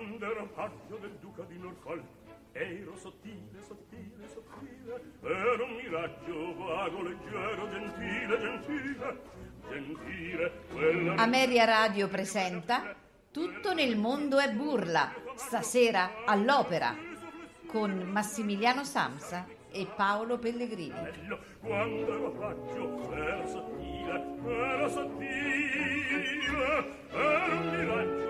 quando ero paggio del duca di Norfolk ero sottile, sottile, sottile ero un miraggio vago, leggero, gentile, gentile gentile quella Ameria Radio presenta Tutto nel mondo è burla, stasera all'opera, con Massimiliano Samsa e Paolo Pellegrini. quando ero paggio ero sottile ero sottile ero un miraggio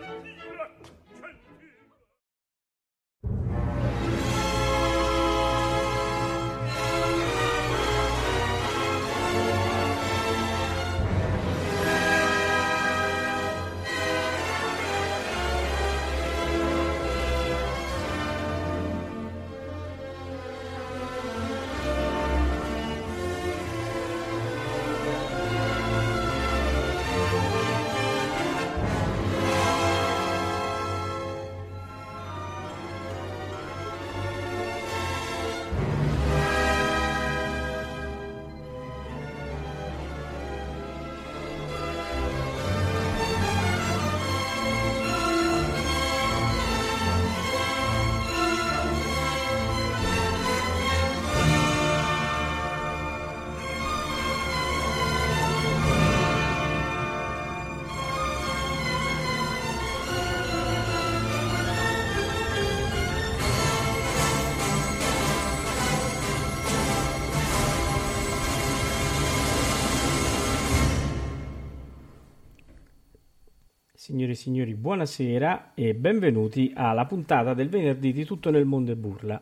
Signore e signori, buonasera e benvenuti alla puntata del venerdì di Tutto nel mondo e burla.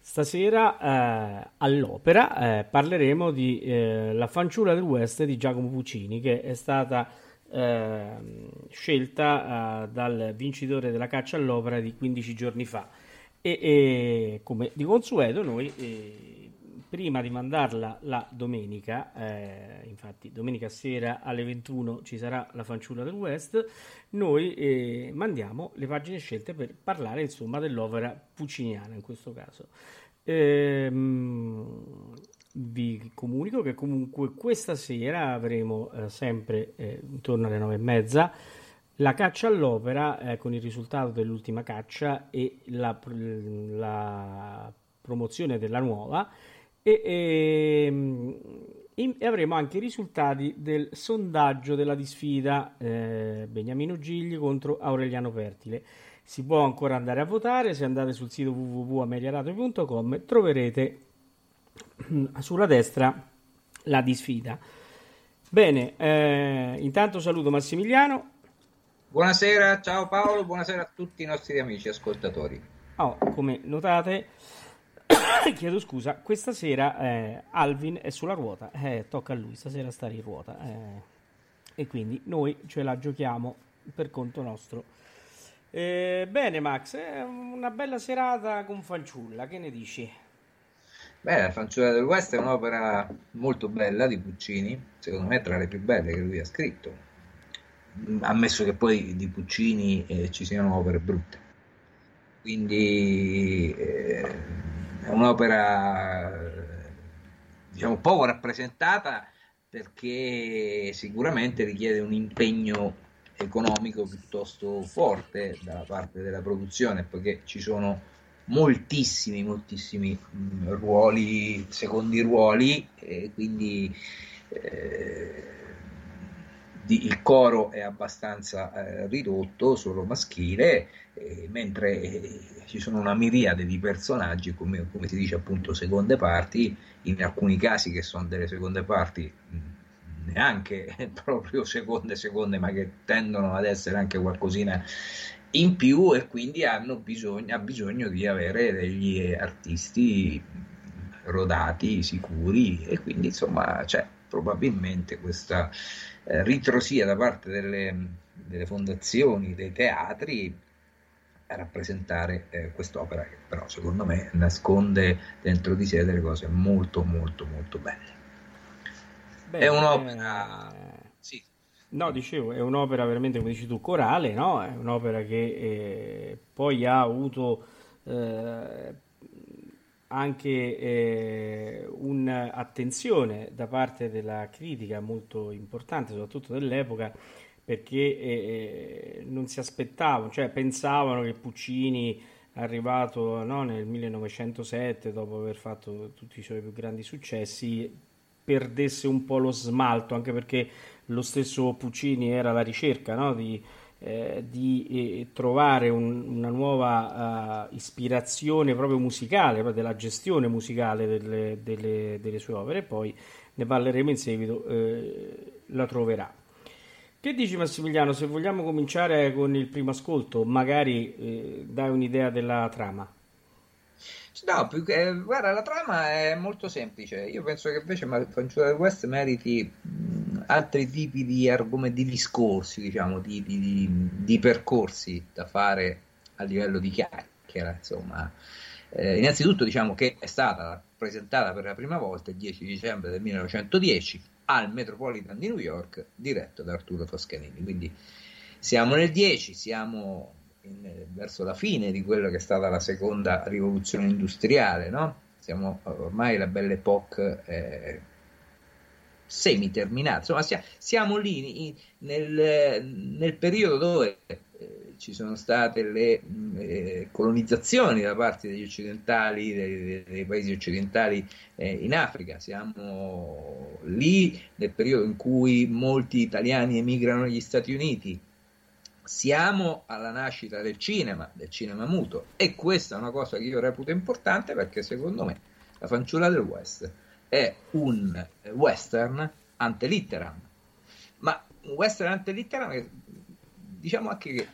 Stasera eh, all'opera eh, parleremo di eh, La fanciulla del West di Giacomo Puccini, che è stata eh, scelta eh, dal vincitore della caccia all'opera di 15 giorni fa. E, e, come di consueto, noi eh, prima di mandarla la domenica, eh, infatti domenica sera alle 21 ci sarà la fanciulla del West, noi eh, mandiamo le pagine scelte per parlare insomma dell'opera pucciniana in questo caso. Ehm, vi comunico che comunque questa sera avremo eh, sempre eh, intorno alle nove e mezza la caccia all'opera eh, con il risultato dell'ultima caccia e la, la promozione della nuova e, e, in- e avremo anche i risultati del sondaggio della disfida eh, Beniamino Gigli contro Aureliano Pertile. Si può ancora andare a votare, se andate sul sito www.ameriaradio.com troverete sulla destra la disfida. Bene, eh, intanto saluto Massimiliano. Buonasera, ciao Paolo, buonasera a tutti i nostri amici ascoltatori. Oh, come notate, chiedo scusa, questa sera eh, Alvin è sulla ruota, eh, tocca a lui stasera stare in ruota eh, e quindi noi ce la giochiamo per conto nostro. Eh, bene Max, è una bella serata con fanciulla, che ne dici? Beh, La fanciulla del West è un'opera molto bella di Puccini, secondo me tra le più belle che lui ha scritto, ammesso che poi di Puccini eh, ci siano opere brutte. Quindi eh, è un'opera diciamo poco rappresentata perché sicuramente richiede un impegno economico piuttosto forte dalla parte della produzione, poiché ci sono moltissimi, moltissimi mh, ruoli, secondi ruoli, e quindi eh, di- il coro è abbastanza eh, ridotto, solo maschile, eh, mentre eh, ci sono una miriade di personaggi, come, come si dice appunto seconde parti, in alcuni casi che sono delle seconde parti neanche proprio seconde seconde, ma che tendono ad essere anche qualcosina in più e quindi hanno bisogno, ha bisogno di avere degli artisti rodati, sicuri e quindi insomma c'è probabilmente questa ritrosia da parte delle, delle fondazioni, dei teatri a rappresentare eh, quest'opera che però secondo me nasconde dentro di sé delle cose molto molto molto belle. Beh, È un'opera... eh, Sì, No, dicevo, è un'opera veramente, come dici tu, corale, no? È un'opera che eh, poi ha avuto eh, anche eh, un'attenzione da parte della critica molto importante, soprattutto dell'epoca, perché eh, non si aspettavano, cioè pensavano che Puccini arrivato no, nel 1907 dopo aver fatto tutti i suoi più grandi successi perdesse un po' lo smalto anche perché lo stesso Puccini era alla ricerca no, di, eh, di eh, trovare un, una nuova uh, ispirazione proprio musicale, proprio della gestione musicale delle, delle, delle, sue opere poi ne parleremo in seguito, eh, la troverà. Che dici Massimiliano, se vogliamo cominciare con il primo ascolto, magari eh, dai un'idea della trama? No, più che, guarda, la trama è molto semplice. Io penso che invece Fanciulla del West meriti mh, altri tipi di argomenti, di discorsi, diciamo, di, di, di, percorsi da fare a livello di chiacchiera, insomma. Eh, innanzitutto diciamo che è stata presentata per la prima volta il 10 dicembre del 1910 al Metropolitan di New York diretto da Arturo Toscanini. Quindi siamo nel 10, siamo in, verso la fine di quello che è stata la seconda rivoluzione industriale, no? Siamo ormai la belle époque eh, semi-terminata, insomma siamo lì nel, nel periodo dove ci sono state le eh, colonizzazioni da parte degli occidentali, dei, dei paesi occidentali eh, in Africa. Siamo lì nel periodo in cui molti italiani emigrano negli Stati Uniti. Siamo alla nascita del cinema, del cinema muto, e questa è una cosa che io reputo importante perché secondo me La fanciulla del West è un western ante litteram, ma un western ante litteram diciamo anche che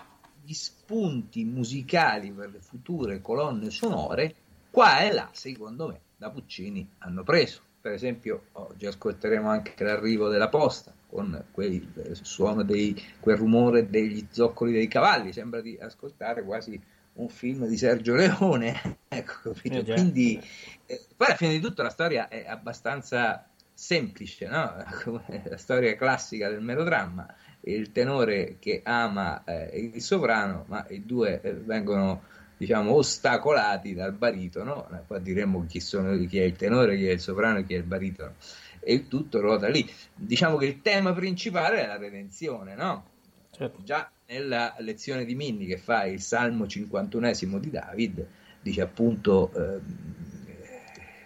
gli spunti musicali per le future colonne sonore, qua e là, secondo me, da Puccini hanno preso. Per esempio, oggi ascolteremo anche l'arrivo della posta con quel suono dei, quel rumore degli zoccoli dei cavalli. Sembra di ascoltare quasi un film di Sergio Leone. ecco, capito? Eh, Quindi, eh, poi alla fine di tutto la storia è abbastanza semplice, no? la storia classica del melodramma il tenore che ama eh, il sovrano, ma i due eh, vengono diciamo ostacolati dal baritono, eh, poi diremo chi, sono, chi, è il tenore, chi è il sovrano e chi è il baritono, e il tutto ruota lì. Diciamo che il tema principale è la redenzione, no? Certo. Già nella lezione di Minni che fa il Salmo 51 di David, dice appunto eh,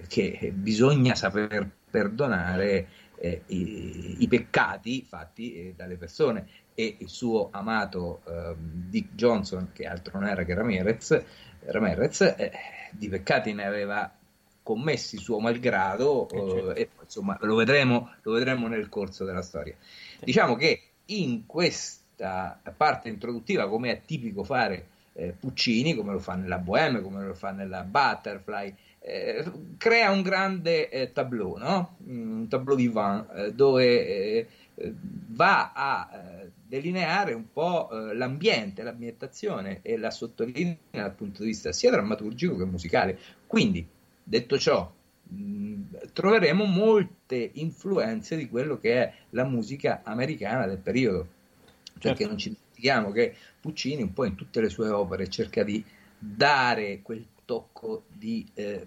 che bisogna saper perdonare eh, i, i, peccati fatti eh, dalle persone e il suo amato eh, Dick Johnson, che altro non era che Ramirez, Ramirez eh, di peccati ne aveva commessi suo malgrado eh, certo. e insomma lo vedremo, lo vedremo nel corso della storia. Diciamo che in questa parte introduttiva, come è tipico fare eh, Puccini, come lo fa nella Bohème, come lo fa nella Butterfly, eh, crea un grande eh, tableau, no? un tableau vivant, eh, dove eh, va a eh, delineare un po' eh, l'ambiente, l'ambientazione e la sottolinea dal punto di vista sia drammaturgico che musicale. Quindi, detto ciò, mh, troveremo molte influenze di quello che è la musica americana del periodo. Cioè certo. non ci dimentichiamo che Puccini un po' in tutte le sue opere cerca di dare quel tocco di, eh,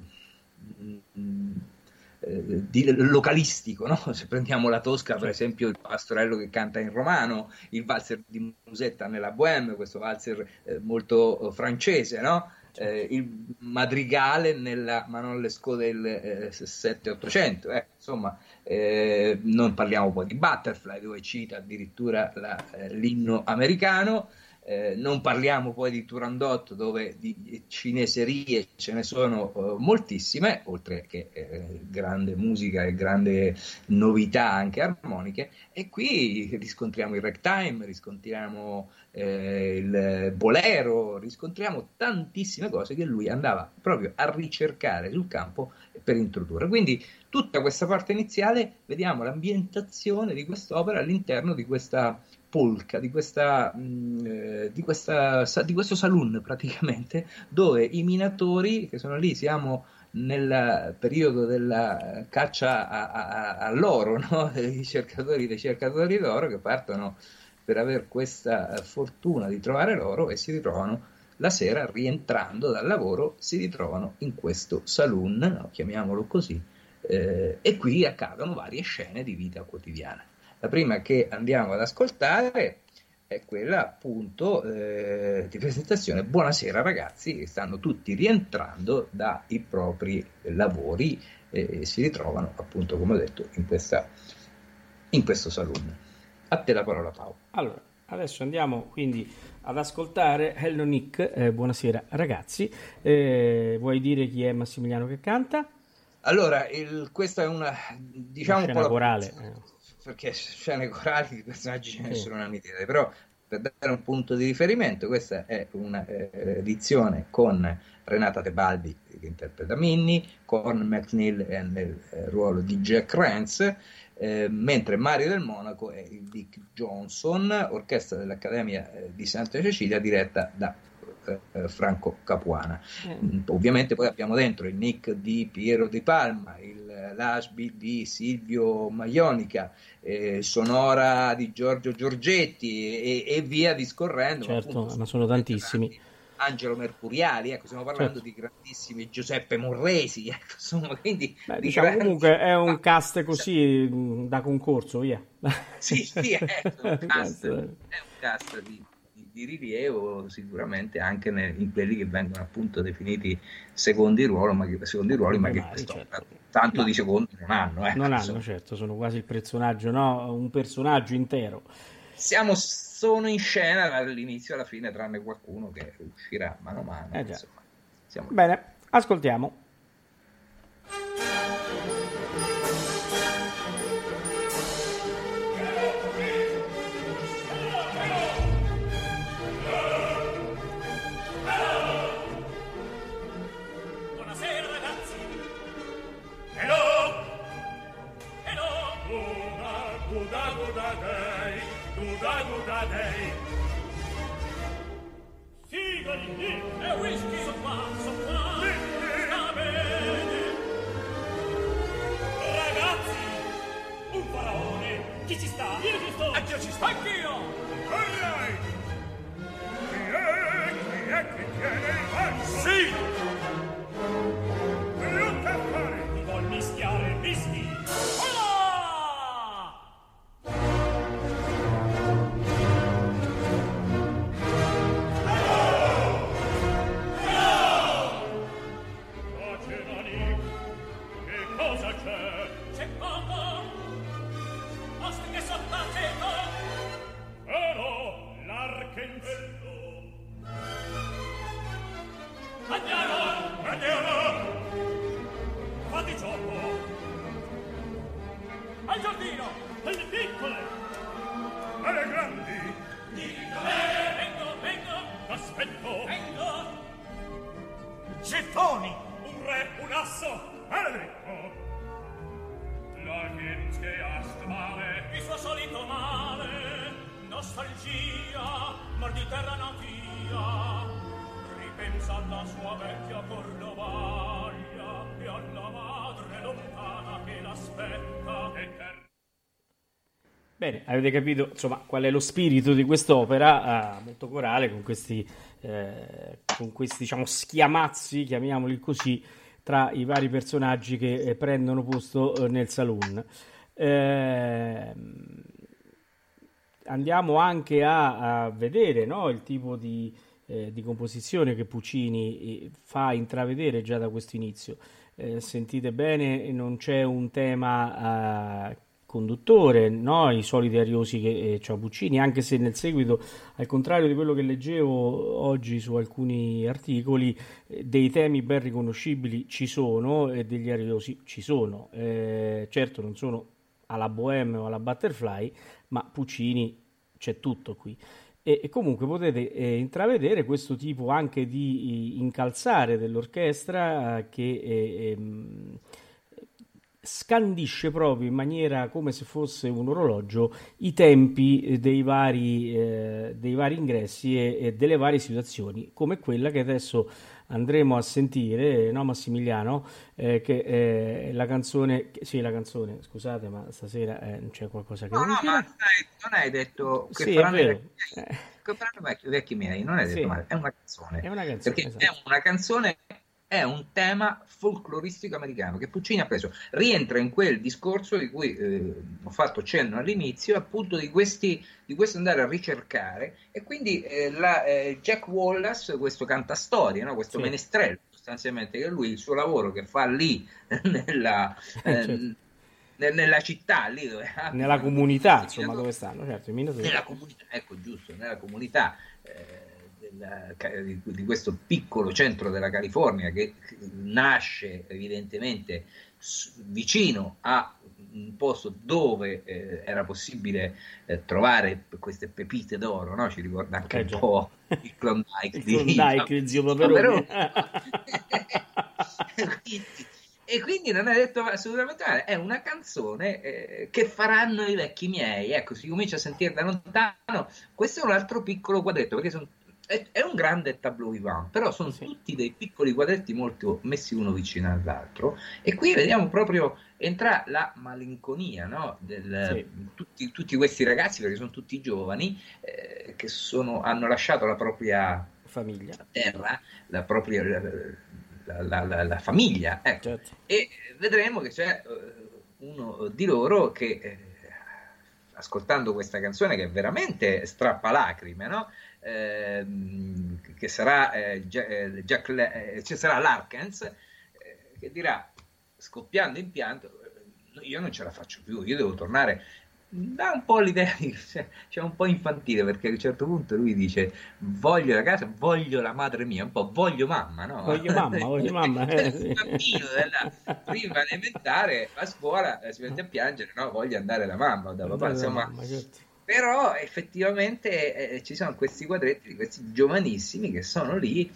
eh, di localistico, no? se prendiamo la Tosca per esempio il pastorello che canta in romano, il valzer di Musetta nella Bohème, questo valzer eh, molto francese, no? Eh, il madrigale nella Manolesco del eh, 7-800, eh, insomma, eh, non parliamo poi di Butterfly dove cita addirittura la, eh, l'inno americano, eh, non parliamo poi di Turandot dove di cineserie ce ne sono uh, moltissime, oltre che eh, grande musica e grande novità anche armoniche, e qui riscontriamo il ragtime, riscontriamo eh, il bolero, riscontriamo tantissime cose che lui andava proprio a ricercare sul campo per introdurre. Quindi tutta questa parte iniziale vediamo l'ambientazione di quest'opera all'interno di questa polka, di, questa, mh, mm, eh, di, questa, di questo saloon praticamente, dove i minatori che sono lì, siamo nel periodo della caccia all'oro, no? i cercatori dei cercatori d'oro che partono per avere questa fortuna di trovare l'oro e si ritrovano la sera rientrando dal lavoro, si ritrovano in questo saloon, no? chiamiamolo così, eh, e qui accadono varie scene di vita quotidiana. La prima che andiamo ad ascoltare è quella appunto eh, di presentazione. Buonasera ragazzi, che stanno tutti rientrando dai propri lavori e si ritrovano appunto, come ho detto, in, questa, in questo saloon. A te la parola Paolo. Allora, adesso andiamo quindi ad ascoltare Hello Nick. Eh, buonasera ragazzi. Eh, vuoi dire chi è Massimiliano che canta? Allora, il, questa è una diciamo una scena corale. Eh perché scene corali di personaggi ce ne sono una miriade, però per dare un punto di riferimento, questa è un'edizione eh, con Renata Tebaldi che interpreta Minnie, con McNeil nel eh, ruolo di Jack Rance, eh, mentre Mario del Monaco è il Dick Johnson, orchestra dell'Accademia eh, di Santa Cecilia diretta da eh, Franco Capuana. Mm. Ovviamente poi abbiamo dentro il nick di Piero Di Palma, il l'Asbi di Silvio Maionica, eh, Sonora di Giorgio Giorgetti e, e via discorrendo. Certo, appunto, ma sono tantissimi. Angelo Mercuriali, ecco, stiamo parlando certo. di grandissimi Giuseppe Morresi, ecco, insomma, quindi Beh, diciamo grandi... comunque è un cast così da concorso, via. Sì, sì, è un cast, è un cast di, di rilievo sicuramente anche in quelli che vengono appunto definiti secondi ruoli, ma che, secondi ruoli, ma che certo. tanto no. di secondi non hanno. Eh. Non hanno, certo, sono quasi il personaggio, no? un personaggio intero. Siamo, sono in scena dall'inizio alla fine, tranne qualcuno che uscirà mano a mano. Eh insomma, Bene, ascoltiamo. Un faraone! Chi ci sta? Io ci sto! Anch'io ci sto! Anch'io! Corrai! Chi è? Chi è che tiene il verso? Sì! Avete capito insomma, qual è lo spirito di quest'opera, eh, molto corale, con questi, eh, con questi diciamo, schiamazzi, chiamiamoli così, tra i vari personaggi che eh, prendono posto eh, nel saloon. Ehm, andiamo anche a, a vedere no, il tipo di, eh, di, composizione che Puccini eh, fa intravedere già da questo inizio. sentite bene, non c'è un tema conduttore, no? i soliti ariosi che eh, c'ha Puccini, anche se nel seguito, al contrario di quello che leggevo oggi su alcuni articoli, eh, dei temi ben riconoscibili ci sono e degli ariosi ci sono. Eh, certo non sono alla Bohème o alla Butterfly, ma Puccini c'è tutto qui. E, e comunque potete eh, intravedere questo tipo anche di incalzare dell'orchestra eh, che ehm, scandisce proprio in maniera come se fosse un orologio i tempi dei vari, eh, dei vari ingressi e, e, delle varie situazioni, come quella che adesso andremo a sentire, no Massimiliano, eh, che è la canzone, sì la canzone, scusate ma stasera eh, c'è qualcosa che... No, no, ma stai, non hai detto che sì, faranno, vecchi, che faranno vecchi, vecchi miei, non hai detto sì. male, è una canzone. È una canzone, esatto. è una canzone è un tema folcloristico americano che Puccini ha preso. Rientra in quel discorso di cui eh, ho fatto cenno all'inizio, appunto di, questi, di questo andare a ricercare. E quindi eh, la, eh, Jack Wallace, questo cantastorie, no? questo sì. menestrello sostanzialmente, che lui il suo lavoro che fa lì nella, eh, certo. nella città, lì dove nella comunità, insomma, dove stanno, certo, nella comunità, ecco giusto, nella comunità eh, del, di, questo piccolo centro della California che nasce evidentemente vicino a un posto dove eh, era possibile eh, trovare queste pepite d'oro, no? ci ricorda anche eh, un po' il Klondike, il Klondike di zio Paperoni. e quindi non è detto assolutamente male, è una canzone eh, che faranno i vecchi miei, ecco, si comincia a sentire da lontano, questo è un altro piccolo quadretto, perché sono è, è, un grande tableau vivant, però sono sì. tutti dei piccoli quadretti molto messi uno vicino all'altro e qui vediamo proprio entra la malinconia no? Del, sì. tutti, tutti, questi ragazzi, perché sono tutti giovani, eh, che sono, hanno lasciato la propria famiglia, terra, la propria la, la, la, la famiglia, ecco. certo. e vedremo che c'è uh, uno di loro che... Eh, ascoltando questa canzone che è veramente strappa lacrime, no? Ehm, che sarà, eh, eh Jack, eh, ci sarà Larkens, eh, che dirà, scoppiando in pianto, eh, io non ce la faccio più, io devo tornare. Dà un po' l'idea, cioè, c'è un po' infantile perché a un certo punto lui dice voglio la casa, voglio la madre mia, un po' voglio mamma, no? Voglio mamma, voglio mamma. Eh. Il bambino della prima elementare a scuola si mette a piangere, no? Voglio andare da mamma, da papà, insomma. Mamma, certo però effettivamente eh, ci sono questi quadretti di questi giovanissimi che sono lì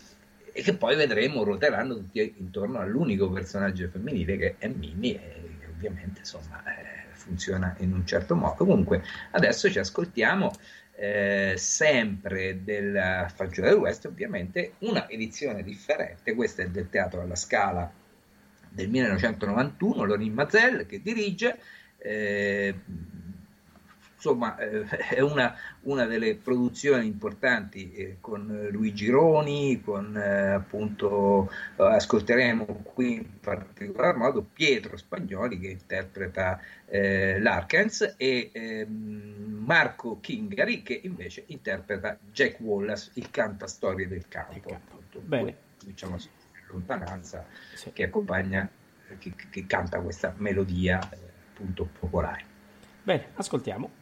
e che poi vedremo ruoteranno tutti intorno all'unico personaggio femminile che è Minnie e che ovviamente insomma eh, funziona in un certo modo. Comunque adesso ci ascoltiamo eh, sempre del Fagiolo del West ovviamente una edizione differente, questa è del Teatro alla Scala del 1991, Lorin Mazel che dirige. Eh, insomma eh, è una, una, delle produzioni importanti eh, con Luigi Roni, con eh, appunto eh, ascolteremo qui in particolar modo Pietro Spagnoli che interpreta eh, Larkens e ehm, Marco Kingari che invece interpreta Jack Wallace, il cantastorie del campo. Appunto, Bene. diciamo lontananza sì. che accompagna, che, che, canta questa melodia appunto popolare. Bene, ascoltiamo.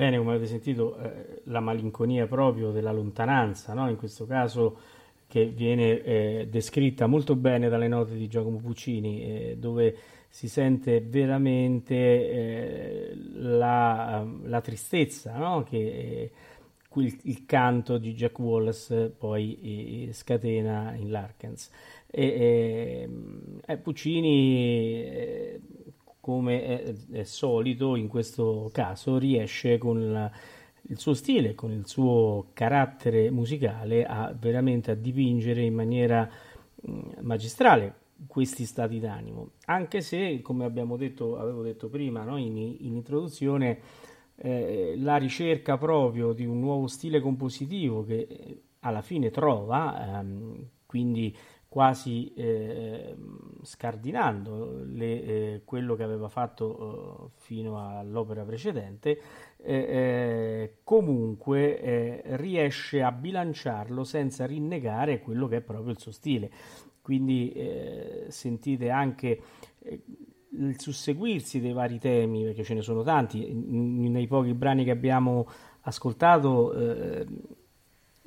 Bene, come avete sentito, eh, la malinconia proprio della lontananza, no? in questo caso che viene eh, descritta molto bene dalle note di Giacomo Puccini, eh, dove si sente veramente eh, la, la, tristezza no? che eh, il, il, canto di Jack Wallace poi eh, scatena in Larkens. E, Puccini come è, è, solito in questo caso, riesce con la, il suo stile, con il suo carattere musicale a veramente a dipingere in maniera mh, magistrale questi stati d'animo, anche se, come abbiamo detto, avevo detto prima no, in, in, introduzione, eh, la ricerca proprio di un nuovo stile compositivo che alla fine trova, ehm, quindi quasi eh, scardinando le, eh, quello che aveva fatto eh, fino all'opera precedente, eh, eh, comunque eh, riesce a bilanciarlo senza rinnegare quello che è proprio il suo stile. Quindi sentite anche il susseguirsi dei vari temi, perché ce ne sono tanti, nei pochi brani che abbiamo ascoltato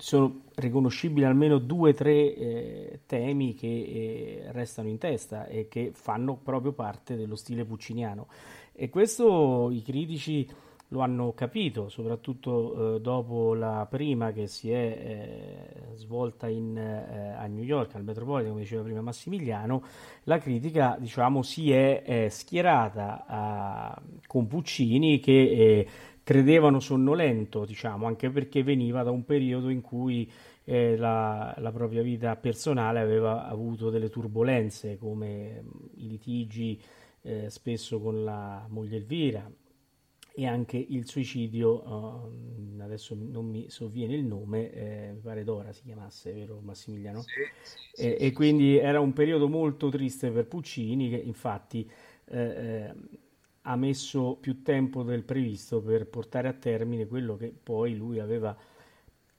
sono riconoscibili almeno due o tre eh, temi che eh, restano in testa e che fanno proprio parte dello stile pucciniano. E questo i critici lo hanno capito soprattutto eh, dopo la prima che si è eh, svolta in, eh, a New York al Metropolitan come diceva prima Massimiliano la critica diciamo si è schierata a, con Puccini che eh, credevano sonnolento, diciamo, anche perché veniva da un periodo in cui eh, la, la, propria vita personale aveva avuto delle turbulenze, come mm, i litigi eh, spesso con la moglie Elvira e anche il suicidio, uh, adesso non mi sovviene il nome, eh, mi pare Dora si chiamasse, vero Massimiliano? Sì, sì, e, sì, e quindi era un periodo molto triste per Puccini, che infatti eh, eh ha messo più tempo del previsto per portare a termine quello che poi lui aveva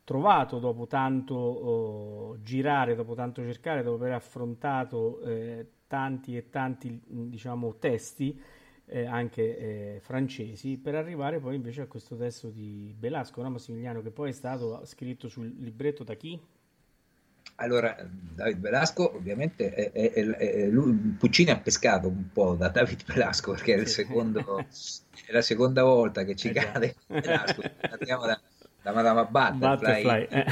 trovato dopo tanto oh, girare, dopo tanto cercare, dopo aver affrontato eh, tanti e tanti diciamo, testi eh, anche eh, francesi per arrivare poi invece a questo testo di Belasco, no, Massimiliano, che poi è stato scritto sul libretto da chi? Allora, David Velasco ovviamente è, è, è, lui, Puccini ha pescato un po' da David Velasco perché è, secondo, è la seconda volta che ci eh cade Velasco, parliamo da, da Madama Butterfly, Butterfly.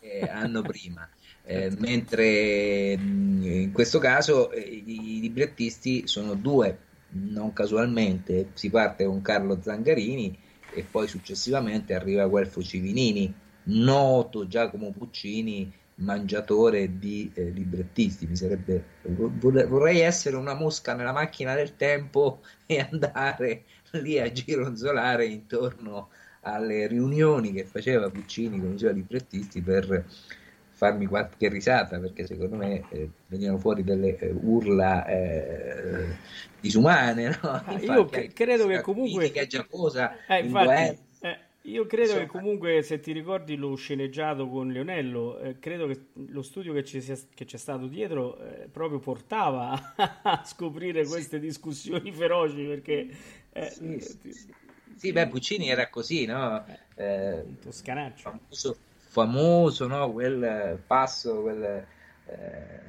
Eh. anno prima. Eh, mentre in questo caso eh, i librettisti sono due, non casualmente, si parte con Carlo Zangarini e poi successivamente arriva Guelfo Civinini, noto Giacomo Puccini mangiatore di eh, librettisti. Mi sarebbe, vorrei essere una mosca nella macchina del tempo e andare lì a gironzolare intorno alle riunioni che faceva Puccini con i suoi librettisti per farmi qualche risata perché secondo me eh, venivano fuori delle eh, urla eh, disumane no? Ah, io credo che comunque giacosa eh, infatti, io credo Insomma. che comunque se ti ricordi lo sceneggiato con Leonello eh, credo che lo studio che, ci sia, che c'è stato dietro proprio portava a scoprire queste sì. discussioni feroci perché sì, sì, sì, beh Puccini era così no? Eh, toscanaccio famoso famoso, no? quel passo quel, eh,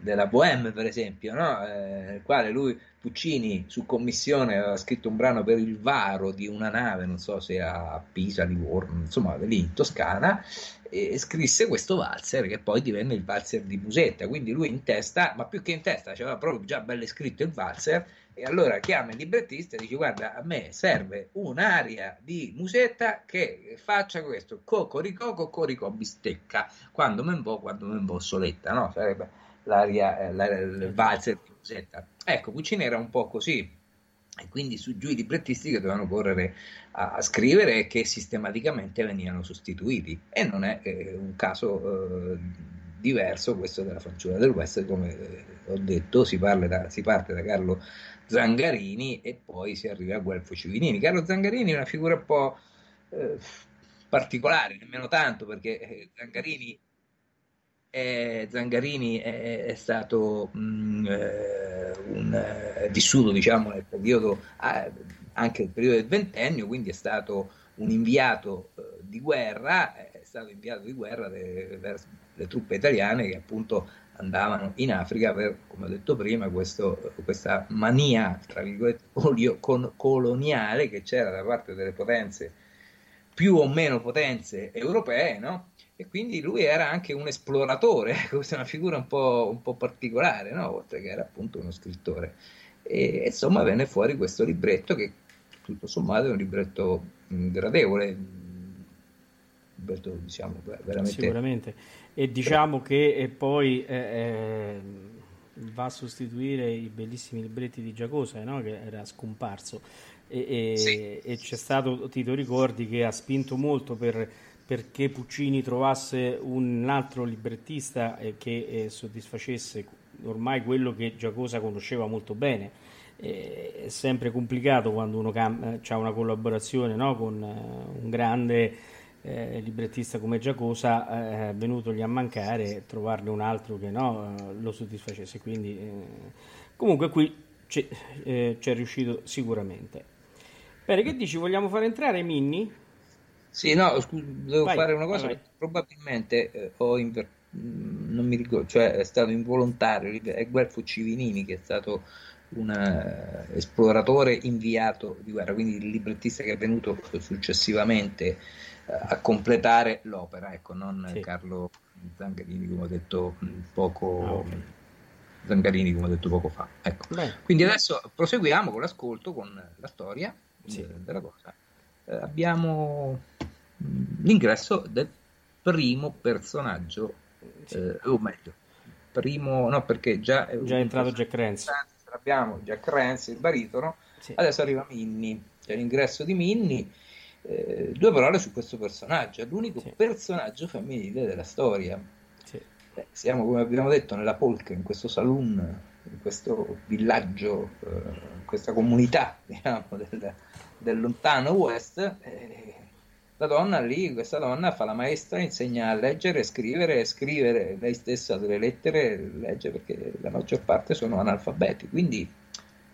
della Bohème, per esempio, no? eh, nel quale lui, Puccini, su commissione, aveva scritto un brano per il varo di una nave, non so se a Pisa, Livorno, insomma, lì in Toscana, e scrisse questo valzer che poi divenne il valzer di Musetta. Quindi lui in testa, ma più che in testa, aveva proprio già bello scritto il valzer e allora chiama il librettista e dice guarda a me serve un'aria di musetta che faccia questo cocorico cocorico bistecca quando me vo quando me vo soletta no? sarebbe l'aria eh, la, il valzer di musetta ecco Puccini era un po' così e quindi su giù i librettisti che dovevano correre a, a, scrivere e che sistematicamente venivano sostituiti. E non è eh, un caso eh, diverso questo della fanciulla del West come eh, ho detto si, da, si parte da Carlo Zangarini e poi si arriva a Guelfo Civinini. Carlo Zangarini è una figura un po' eh, particolare, nemmeno tanto perché eh, Zangarini, è, Zangarini è, è stato mh, mm, eh, un, eh, vissuto diciamo, nel periodo, anche nel periodo del ventennio, quindi è stato un inviato eh, di guerra, è stato inviato di guerra delle truppe italiane che appunto andavano in Africa per, come ho detto prima, questo, questa mania, tra virgolette, coloniale che c'era da parte delle potenze, più o meno potenze europee, no? E quindi lui era anche un esploratore, questa è una figura un po', un po particolare, no? Oltre che era appunto uno scrittore. E insomma venne fuori questo libretto che tutto sommato è un libretto gradevole, libretto diciamo veramente... Sicuramente e diciamo che poi eh, eh, va a sostituire i bellissimi libretti di Giacosa no? che era scomparso e, sì. e, c'è stato Tito Ricordi che ha spinto molto per, perché Puccini trovasse un altro librettista eh, che eh, soddisfacesse ormai quello che Giacosa conosceva molto bene è sempre complicato quando uno cam- ha una collaborazione no? con un grande eh, librettista come Giacosa eh, venutogli a mancare trovarne un altro che no, eh, lo soddisfacesse quindi eh, comunque qui c'è, eh, c'è, riuscito sicuramente bene che dici vogliamo far entrare Minni? sì no scusa, devo vai, fare una cosa vai. probabilmente eh, ho inver- mm, non mi ricordo cioè è stato involontario è Guelfo Civinini che è stato un esploratore inviato di guerra quindi il librettista che è venuto successivamente a completare l'opera, ecco, non sì. Carlo Zangarini come ho detto poco, ah, okay. Zangarini come ho detto poco fa. Ecco. Quindi adesso proseguiamo con l'ascolto, con la storia sì. della cosa. Eh, abbiamo mm, l'ingresso del primo personaggio, sì. eh, o meglio, primo, no perché già è, già entrato Jack Rance. Abbiamo Jack Rance, il baritono, adesso arriva Minnie, c'è l'ingresso di Minnie eh, due parole su questo personaggio, è l'unico sì. personaggio femminile della storia. Sì. Eh, siamo, come abbiamo detto, nella polka, in questo saloon, in questo villaggio, eh, in questa comunità diciamo, del, del, lontano West. Eh, la donna lì, questa donna fa la maestra, insegna a leggere, scrivere, scrivere lei stessa delle lettere, legge perché la maggior parte sono analfabeti. Quindi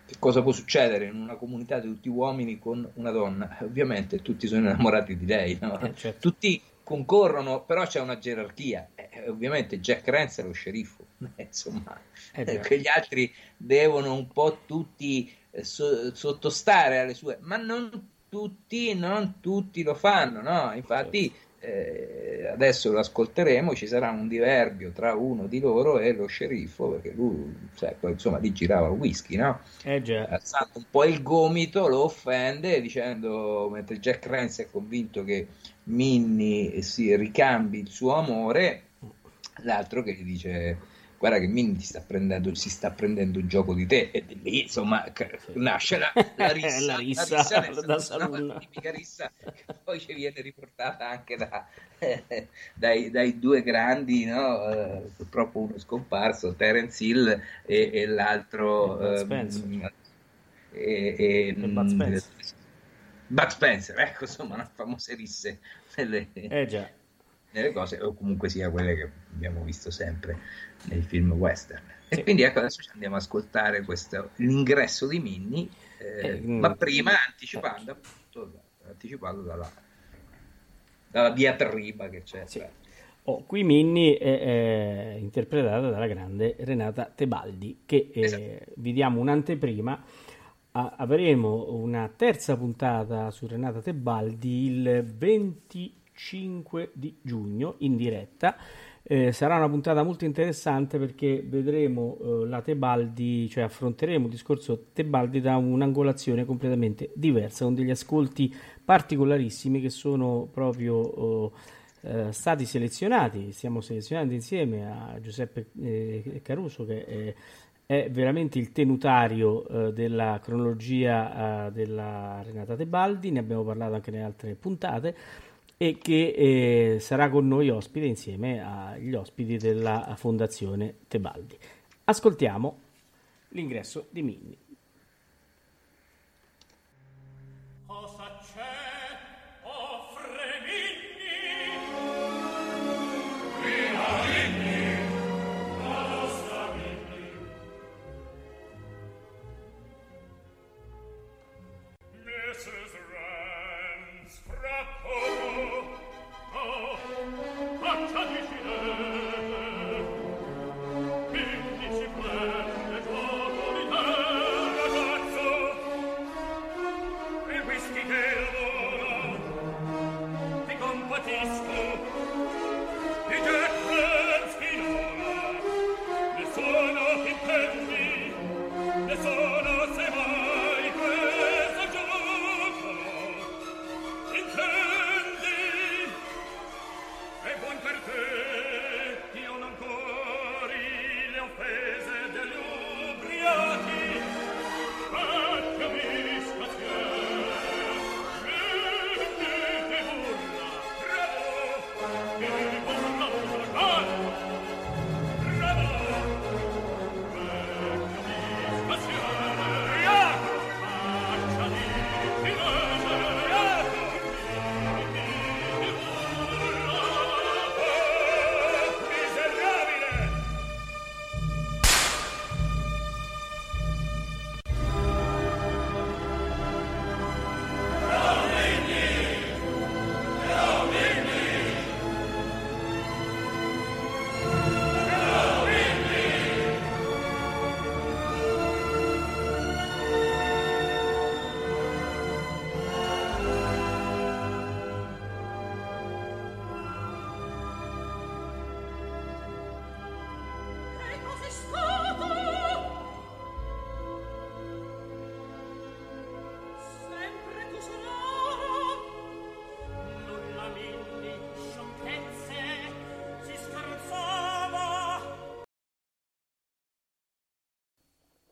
che cosa può succedere in una comunità di tutti uomini con una donna? Ovviamente tutti sono innamorati di lei, no? eh, certo. tutti concorrono, però c'è una gerarchia. Eh, ovviamente Jack Rance è lo sceriffo, insomma, eh, quegli altri devono un po' tutti eh, so- sottostare alle sue, ma non tutti, non tutti lo fanno, no? Infatti. Eh, adesso lo ascolteremo, ci sarà un diverbio tra uno di loro e lo sceriffo, perché lui, cioè, poi, insomma, lì girava il whisky, no? Eh. Alzando un po' il gomito, lo offende dicendo, mentre Jack Rance è convinto che Minnie si ricambi il suo amore, l'altro che dice guarda che Minnie sta prendendo, si sta prendendo un gioco di te e lì insomma nasce la, la rissa, la rissa, la rissa da salone. tipica rissa che poi ci viene riportata anche da, eh, dai, dai, due grandi no? Eh, purtroppo uno scomparso Terence Hill e, e l'altro e Spencer. Um, e, e, e Bud Spencer. Bud Spencer ecco insomma una famose risse nelle, eh già nelle cose o comunque sia quelle che abbiamo visto sempre nei film western. Sì. E quindi ecco adesso ci andiamo ad ascoltare questo, l'ingresso di Minnie, eh, eh, ma prima anticipando appunto, anticipato dalla, dalla diatriba che c'è. Sì. Oh, qui Minnie è, è, interpretata dalla grande Renata Tebaldi, che eh, esatto. vi diamo un'anteprima. A, avremo una terza puntata su Renata Tebaldi il 25 di giugno in diretta eh, sarà una puntata molto interessante perché vedremo eh, la Tebaldi, cioè affronteremo il discorso Tebaldi da un'angolazione completamente diversa, con degli ascolti particolarissimi che sono proprio eh, stati selezionati. Stiamo selezionando insieme a Giuseppe eh, Caruso che è, è veramente il tenutario eh, della cronologia eh, della Renata Tebaldi, ne abbiamo parlato anche nelle altre puntate e che eh, sarà con noi ospite insieme agli ospiti della Fondazione Tebaldi. Ascoltiamo l'ingresso di Minni.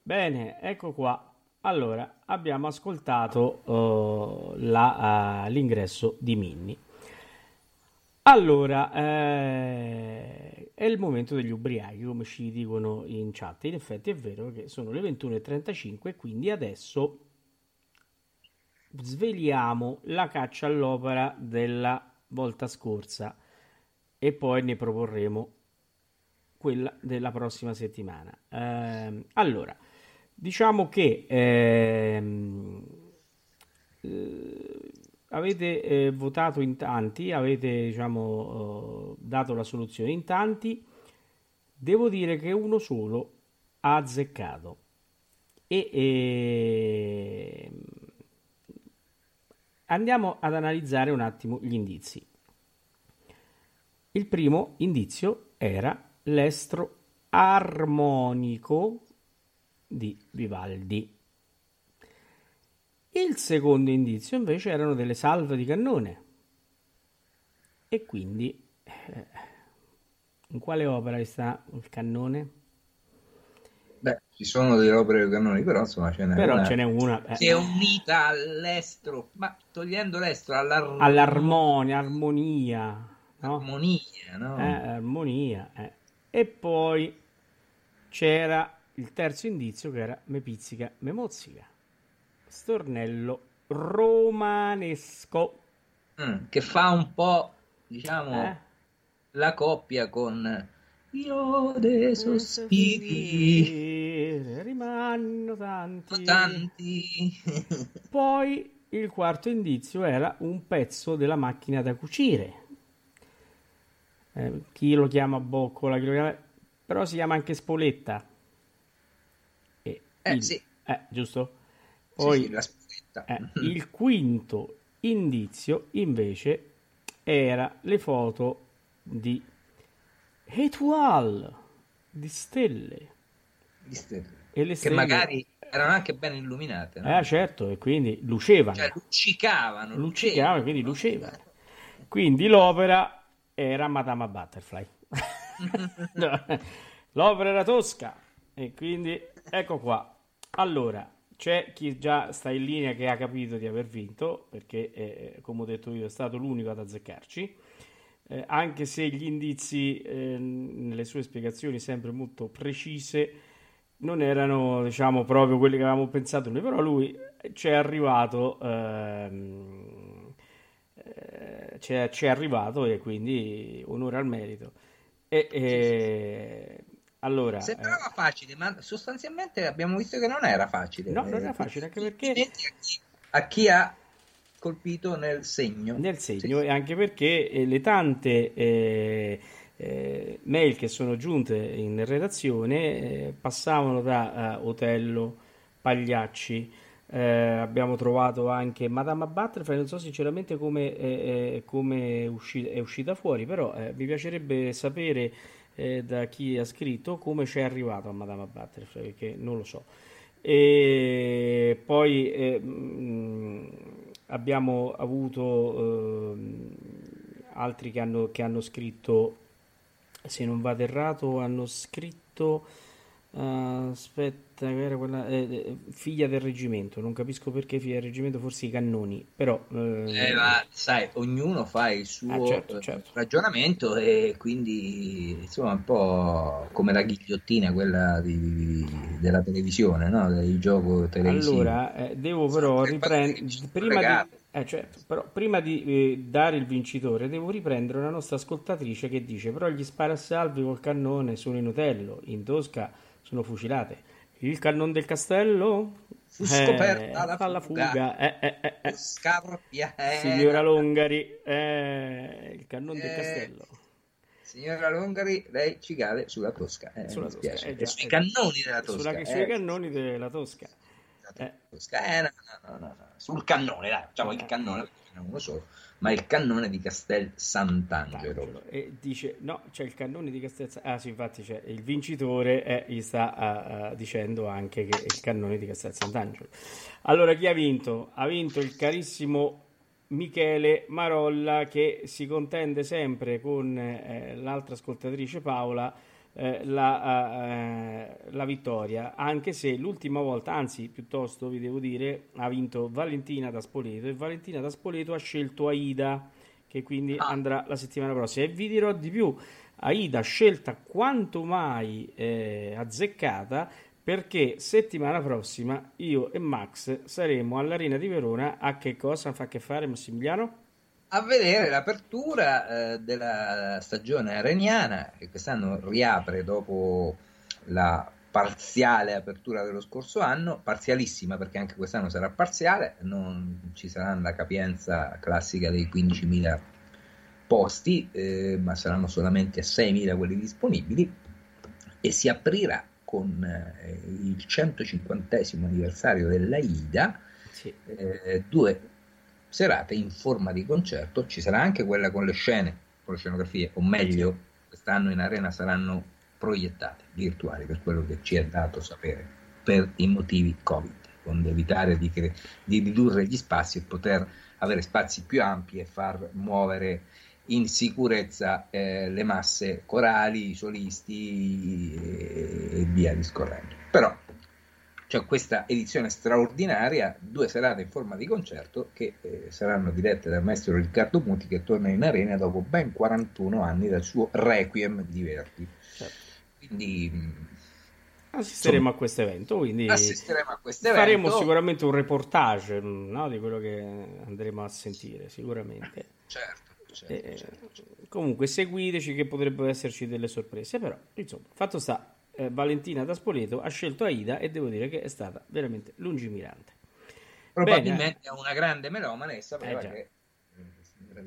Bene, ecco qua. Allora, abbiamo ascoltato uh, la, uh, l'ingresso di Minnie. Allora, eh, è il momento degli ubriachi, come ci dicono in chat. In effetti è vero che sono le 21.35, quindi adesso sveliamo la caccia all'opera della volta scorsa e poi ne proporremo quella della prossima settimana. Eh, allora, Diciamo che ehm, eh, avete eh, votato in tanti, avete diciamo, eh, dato la soluzione in tanti. Devo dire che uno solo ha azzeccato. E, e ehm, andiamo ad analizzare un attimo gli indizi. Il primo indizio era l'estro armonico di Vivaldi. Il secondo indizio invece erano delle salve di cannone e quindi eh, In quale opera sta il cannone? Beh, ci sono delle opere canoni, però insomma ce n'è Però una. ce n'è una. eh. Si è unita all'estero, ma togliendo l'estero all'ar- All'armonia, armonia, no? armonia, no? Eh, armonia. eh. E poi c'era il terzo indizio che era me pizzica, me mozzica. Stornello romanesco. Mm, che fa un po', diciamo, Eh? la coppia con io dei sospiri Rimanno tanti. tanti. Poi il quarto indizio era un pezzo della macchina da cucire. Eh, chi lo chiama boccola, chi lo chiama... però si chiama anche spoletta. Eh, il- sì. eh, giusto? Sì, Poi sì, la spoletta. eh, il quinto indizio invece era le foto di Étoile, di stelle. Di stelle. E le Che stelle... magari erano anche ben illuminate, no? Eh, certo, e quindi lucevano. Cioè, luccicavano, luccicava, quindi luceva. Quindi l'opera era Madama Butterfly. No, l'opera era tosca e quindi ecco qua. Allora, c'è chi già sta in linea che ha capito di aver vinto, perché eh, come ho detto io è stato l'unico ad azzeccarci. Eh, anche se gli indizi eh, nelle sue spiegazioni sempre molto precise non erano diciamo proprio quelli che avevamo pensato noi, però lui ci è arrivato ehm, eh, ci è, arrivato e quindi onore al merito. E, e- allora, Sembrava facile, ma sostanzialmente abbiamo visto che non era facile. eh, no, non Eh, era facile anche perché A chi, ha colpito nel segno. nel segno e anche perché eh, le tante eh, eh, mail che sono giunte in redazione eh, passavano da eh, Otello, Pagliacci, eh, abbiamo trovato anche Madama Butterfly, non so sinceramente come, eh, eh, come è, usci- è uscita fuori, però eh, mi piacerebbe sapere eh, da chi ha scritto come c'è arrivato a Madama Butterfly, perché non lo so. E poi eh, mh, abbiamo avuto ehm, altri che hanno, che hanno scritto, se non vado errato, hanno scritto, eh, aspetta, era quella, eh, eh, figlia del reggimento, non capisco perché figlia del reggimento, forse i cannoni, però... eh, Eh, ma sai, ognuno fa il suo Ah, certo, eh, certo. ragionamento e quindi insomma un po' come la ghigliottina quella di- della televisione, no? Del gioco televisivo. Allora, eh, devo però riprendere prima di, certo, però prima di eh, dare il vincitore, devo riprendere una nostra ascoltatrice che dice: Però gli sparasalvi col cannone sono in Otello, in Tosca sono fucilate. Il cannone del castello Fu Eh, scoperta la fa la fuga. fuga. Eh, eh, eh, eh. Scarpia, eh, Signora no. Longari, eh, il cannone del Eh, castello. Signora Longari, lei ci cade sulla Tosca. Eh, Sulla Tosca, eh, già, sui eh, cannoni della Sulla- Tosca. sui eh. cannoni della Tosca. Eh. Tosca. Eh, no, no, no. Sul cannone, dai, facciamo il cannone, uno solo, ma il cannone di Castel Sant'Angelo. Angelo. E dice: No, c'è il cannone di Castel Ah, sì, infatti c'è il vincitore, eh, gli sta ah, ah, dicendo anche che è il cannone di Castel Sant'Angelo. Allora, chi ha vinto? Ha vinto il carissimo Michele Marolla che si contende sempre con eh, l'altra ascoltatrice Paola eh, la, eh, la vittoria, anche se l'ultima volta, anzi piuttosto vi devo dire, ha vinto Valentina da Spoleto e Valentina da Spoleto ha scelto Aida che quindi Ah. andrà la settimana prossima e vi dirò di più, Aida scelta quanto mai eh, azzeccata perché settimana prossima io e Max saremo all'Arena di Verona a che cosa fa che fare Massimiliano? A vedere l'apertura eh, della stagione areniana, che quest'anno riapre dopo la parziale apertura dello scorso anno, parzialissima perché anche quest'anno sarà parziale, non ci sarà la capienza classica dei 15.000 posti, eh, ma saranno solamente 6.000 quelli disponibili e si aprirà con eh, il 150 anniversario dell'AIDA, Sì. eh, due serate in forma di concerto, ci sarà anche quella con le scene, con le scenografie, o meglio, quest'anno in arena saranno proiettate, virtuali, per quello che ci è dato sapere, per i motivi Covid, onde evitare di, cre- di ridurre gli spazi e poter avere spazi più ampi e far muovere in sicurezza eh, le masse corali, i solisti e, e via discorrendo. Però c'è questa edizione straordinaria, due serate in forma di concerto che eh, saranno dirette dal maestro Riccardo Muti che torna in arena dopo ben 41 anni dal suo Requiem di Verdi. Certo. Quindi mm, assisteremo insomma, a questo evento, quindi assisteremo a questo evento. faremo sicuramente un reportage mm, no, di quello che andremo a sentire, sicuramente. Certo. Certo, eh, certo, certo. Comunque seguiteci che potrebbero esserci delle sorprese, però insomma, fatto sta, eh, Valentina da Spoleto ha scelto Aida e devo dire che è stata veramente lungimirante. Probabilmente è una grande melomane e sapeva eh che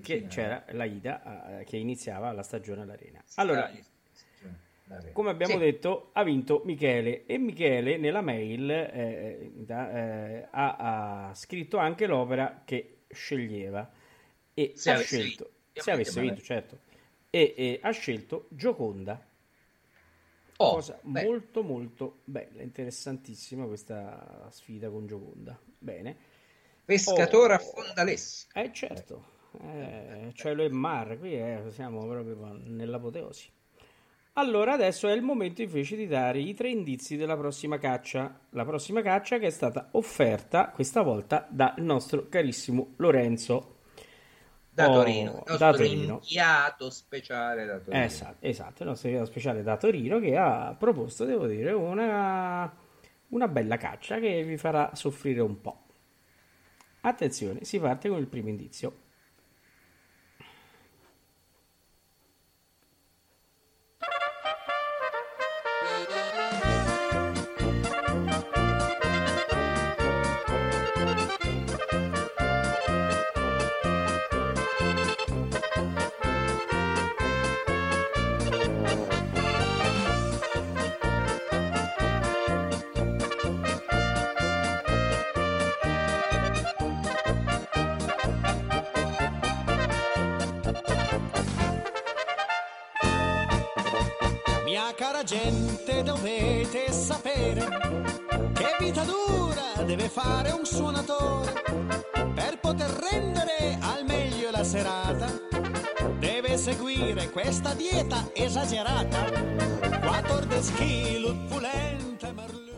che c'era la Ida uh, che iniziava la stagione all'arena. Allora, come abbiamo sì. detto, ha vinto Michele e Michele nella mail eh, da, eh, ha, ha, scritto anche l'opera che sceglieva e se ha scelto, vinto, se avesse vinto, certo, e, e ha scelto Gioconda Oh, cosa beh. molto molto bella, interessantissima questa sfida con Gioconda. Bene. Pescatore oh, a Fondalessi. Eh certo, eh, cielo e mare, qui è, siamo proprio nell'apoteosi. Allora adesso è il momento invece di dare i tre indizi della prossima caccia. La prossima caccia che è stata offerta questa volta dal nostro carissimo Lorenzo da oh, Torino, il da Torino. inviato speciale da Torino. Esatto, esatto, il nostro inviato speciale da Torino che ha proposto, devo dire, una, una bella caccia che vi farà soffrire un po'. Attenzione, si parte con il primo indizio. Cara gente dovete sapere che vita dura deve fare un suonatore. Per poter rendere al meglio la serata deve seguire questa dieta esagerata. 14 kg pulente merlù.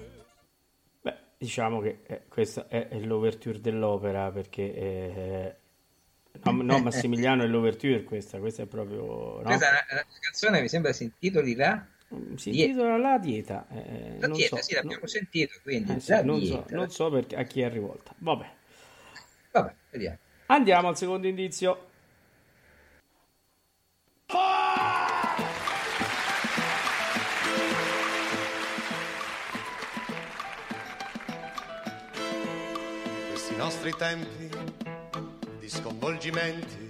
Beh diciamo che eh, questa è, è l'ouverture dell'opera perché eh, No, no, Massimiliano è l'ouverture questa, questa è proprio... No? Questa è una, canzone mi sembra si intitoli là si intitola La Dieta. Eh, la Dieta, so, sì, l'abbiamo no. sentito, quindi eh, sì, non, so, non, so, perché, a chi è rivolta. Vabbè. Vabbè, vediamo. Andiamo al secondo indizio. Questi nostri tempi di sconvolgimenti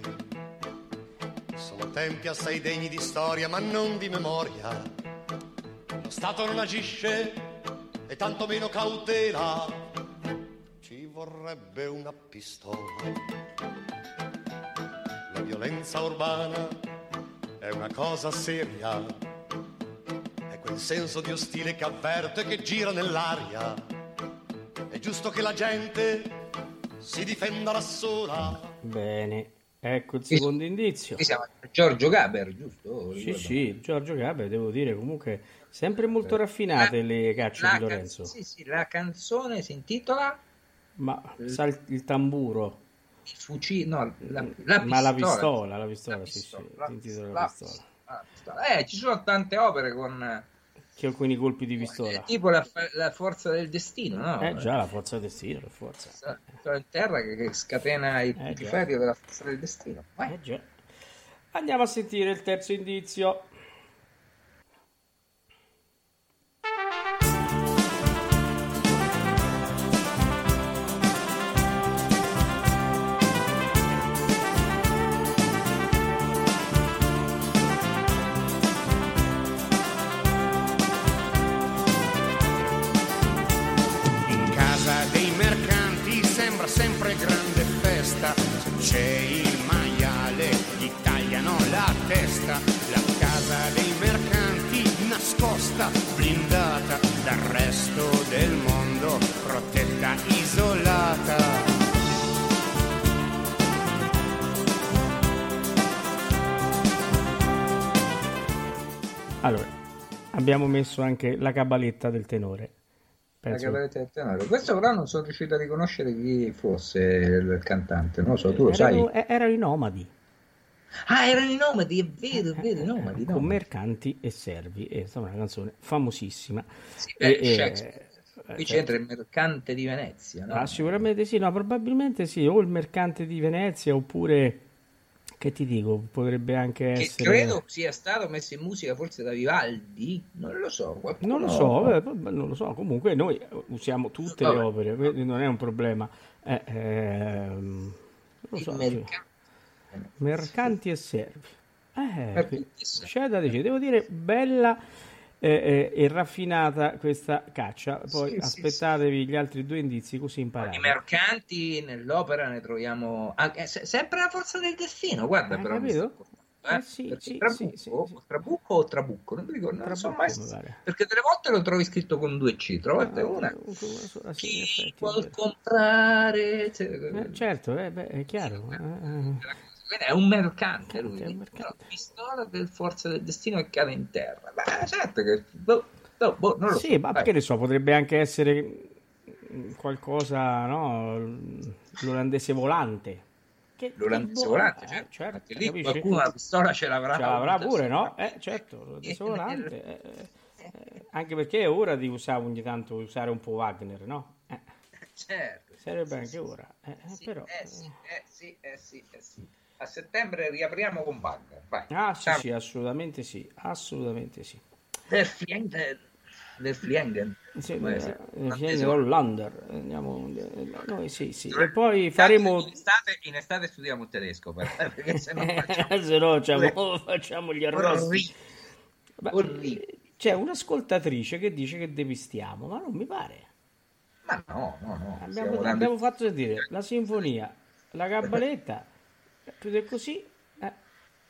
sono tempi assai degni di storia, ma non di memoria Stato non agisce e tantomeno cautela. Ci vorrebbe una pistola. La violenza urbana è una cosa seria. È quel senso di ostile che avverte che gira nell'aria. È giusto che la gente si difenda da sola. Bene. Ecco il secondo indizio. Qui siamo Giorgio Gaber, giusto? Sì, sì, Giorgio Gaber, devo dire, comunque sempre molto raffinate la, le cacce di Lorenzo. Can- sì, sì, la canzone si intitola... Ma sa il, il tamburo. Il fucile, no, la, la Ma la pistola, la pistola, la sì, pistola, sì, la, pistola. La pistola. Eh, ci sono tante opere con che alcuni colpi di pistola. Tipo la, la, forza del destino, no? Eh già, la forza del destino, la forza. In terra che, che scatena il eh, della forza del destino. Eh. Andiamo a sentire il terzo indizio. testa, la casa dei mercanti nascosta, blindata dal resto del mondo, protetta, isolata. Allora, abbiamo messo anche la cabaletta del tenore. Penso... La cabaletta del tenore. Questo però non sono riuscito a riconoscere chi fosse il cantante, non lo so, tu lo erano, sai. Eh, erano i nomadi. Ah, erano i nomadi, è vero, è vero, i nomadi. Con mercanti e servi. È stata una canzone famosissima. Sì, beh, e, e, Qui c'entra il mercante di Venezia, no? Ah, sicuramente sì, no, probabilmente sì, o il mercante di Venezia oppure che ti dico, potrebbe anche che essere. Credo sia stato messo in musica forse da Vivaldi, non lo so. Non lo so, eh, non lo so. Comunque noi usiamo tutte Vabbè. le opere, non è un problema. Eh, ehm, non lo so, mercanti. Mercanti e servi. Eh, c'è da dire, devo dire, bella eh, eh, raffinata questa caccia. Poi sì, aspettatevi sì, gli altri due indizi così imparate. I mercanti nell'opera ne troviamo anche, sempre la forza del destino, guarda Hai però. Capito? Eh, eh sì, sì, trabucco, sì, trabucco o trabucco, non mi ricordo, non so mai perché delle volte lo trovi scritto con due C, trovate ah, una. una Chi vuol comprare? Cioè, eh, certo, eh, beh, è chiaro. È un mercante lui, è un mercante. pistola del forza del destino che cade in terra. Beh, certo che... Boh, boh, boh, non lo sì, so. ma perché ne so, potrebbe anche essere qualcosa, no? L'olandese volante. Che, L'olandese volante, certo. Eh, certo Perché lì capisci? qualcuno la pistola ce l'avrà. Ce l'avrà pure, no? Eh, certo, l'olandese volante. Eh, eh, anche perché è ora di usare ogni tanto usare un po' Wagner, no? Eh. Certo. Sarebbe anche ora. Eh, sì, però... eh sì, eh sì, eh sì, eh sì a settembre riapriamo con. Vai. Ah, sì, sì, assolutamente sì, assolutamente sì. Der Fliegen, der Fliegen. Sì, Fliegen Hollander. Andiamo, noi sì, sì. E poi faremo... In estate, in estate studiamo il tedesco, perché se no facciamo, se no facciamo, facciamo gli arrosti. C'è un'ascoltatrice che dice che depistiamo, ma non mi pare. Ma no, no, no. Abbiamo, abbiamo fatto sentire la sinfonia, la cabaletta più di così, eh,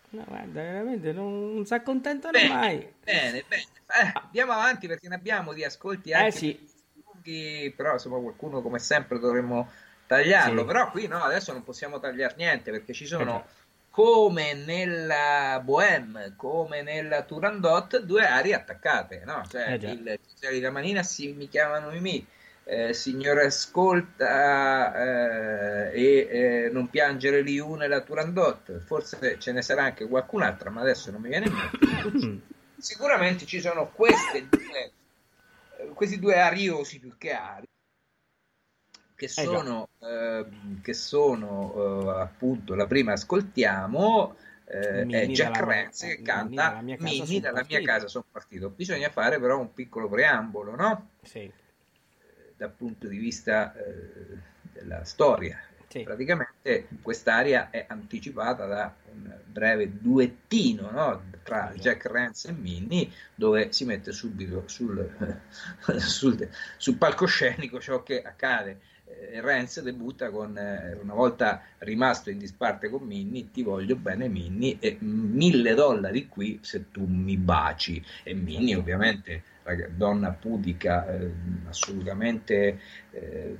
no, guarda, veramente non, non si accontentano bene, mai. Bene, bene. Eh, andiamo avanti perché ne abbiamo di ascolti anche eh, sì. lunghi, però insomma qualcuno come sempre dovremmo tagliarlo, Sì. però qui no, adesso non possiamo tagliare niente perché ci sono Esatto. come nella Bohème, come nella Turandot, due aree attaccate, no? Cioè Eh, il Cesare di Manina si mi chiamano Mimì, eh, Signore ascolta eh, e eh, non piangere Liu nella Turandot, forse ce ne sarà anche qualcun'altra, ma adesso non mi viene in mente. Sicuramente ci sono queste due, eh, questi due ariosi più che ari che già. sono, eh, che sono eh, appunto la prima ascoltiamo eh, è Jack Rance che canta son dalla mia partito". casa sono partito bisogna fare però un piccolo preambolo no? Sì, dal punto di vista eh, della storia sì. praticamente quest'aria è anticipata da un breve duettino no? tra Jack Rance e Minnie dove si mette subito sul, sul, sul palcoscenico ciò che accade Eh, Rance debutta con eh, una volta rimasto in disparte con Minnie ti voglio bene Minnie e mille dollari qui se tu mi baci e Minnie ovviamente donna pudica eh, assolutamente eh,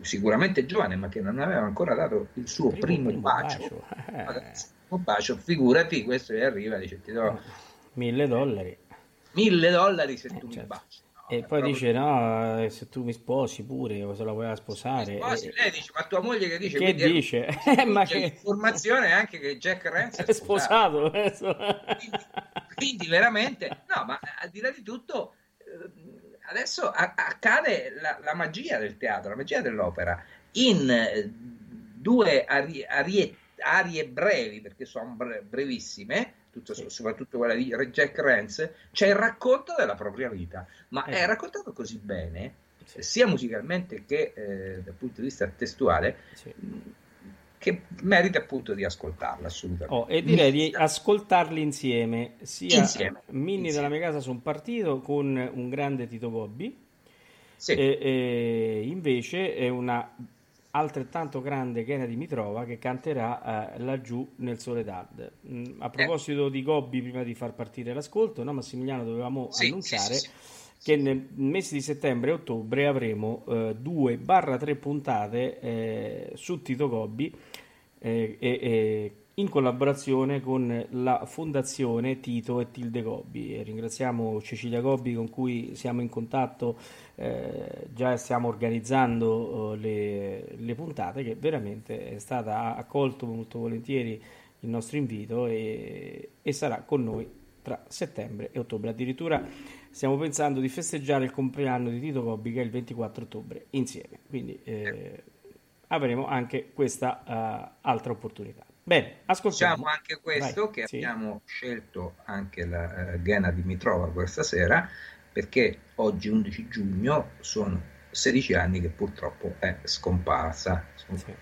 sicuramente giovane, ma che non aveva ancora dato il suo primo, bacio. Eh, Adesso, un bacio, figurati, questo gli arriva, dice ti do mille dollari. mille dollari se tu mi certo. baci. E è poi dice: No, eh, se tu mi sposi pure, o se la voleva sposare. Sposi, eh, lei dice, ma tua moglie che dice? che è- dice? Eh, ma che l'informazione anche che Jack Rance è sposato. eh, quindi, quindi veramente no ma al di là di tutto adesso accade la, la magia del teatro la magia dell'opera in due arie, arie- arie brevi perché sono bre- brevissime tutto- Sì. soprattutto quella di Jack Rance c'è il racconto della propria vita ma Eh. è raccontato così bene Sì. sia musicalmente che eh, dal punto di vista testuale Sì. che merita appunto di ascoltarla assolutamente Oh, e direi di ascoltarli insieme, sia Insieme, Minni insieme. della mia casa sono partito con un grande Tito Gobbi Sì. e, e invece è una altrettanto grande Kennedy Mitrova che canterà eh, laggiù nel Soledad. Mm, Eh. A proposito di Gobbi, prima di far partire l'ascolto, no, Massimiliano dovevamo Sì, annunciare sì, sì, che nel mese di settembre e ottobre avremo eh, due barra tre puntate eh, su Tito Gobbi eh, e, e in collaborazione con la Fondazione Tito e Tilde Gobbi. Ringraziamo Cecilia Gobbi con cui siamo in contatto, eh, già stiamo organizzando eh, le, le, puntate, che veramente è stata accolto molto volentieri il nostro invito e, e sarà con noi tra settembre e ottobre. Addirittura stiamo pensando di festeggiare il compleanno di Tito Gobbi che è il 24 ottobre insieme, quindi eh, avremo anche questa uh, altra opportunità. Bene, ascoltiamo. Diciamo anche questo Vai, che sì. abbiamo scelto anche la uh, Ghena Dimitrova questa sera perché oggi 11 giugno sono 16 anni che purtroppo è scomparsa, sì.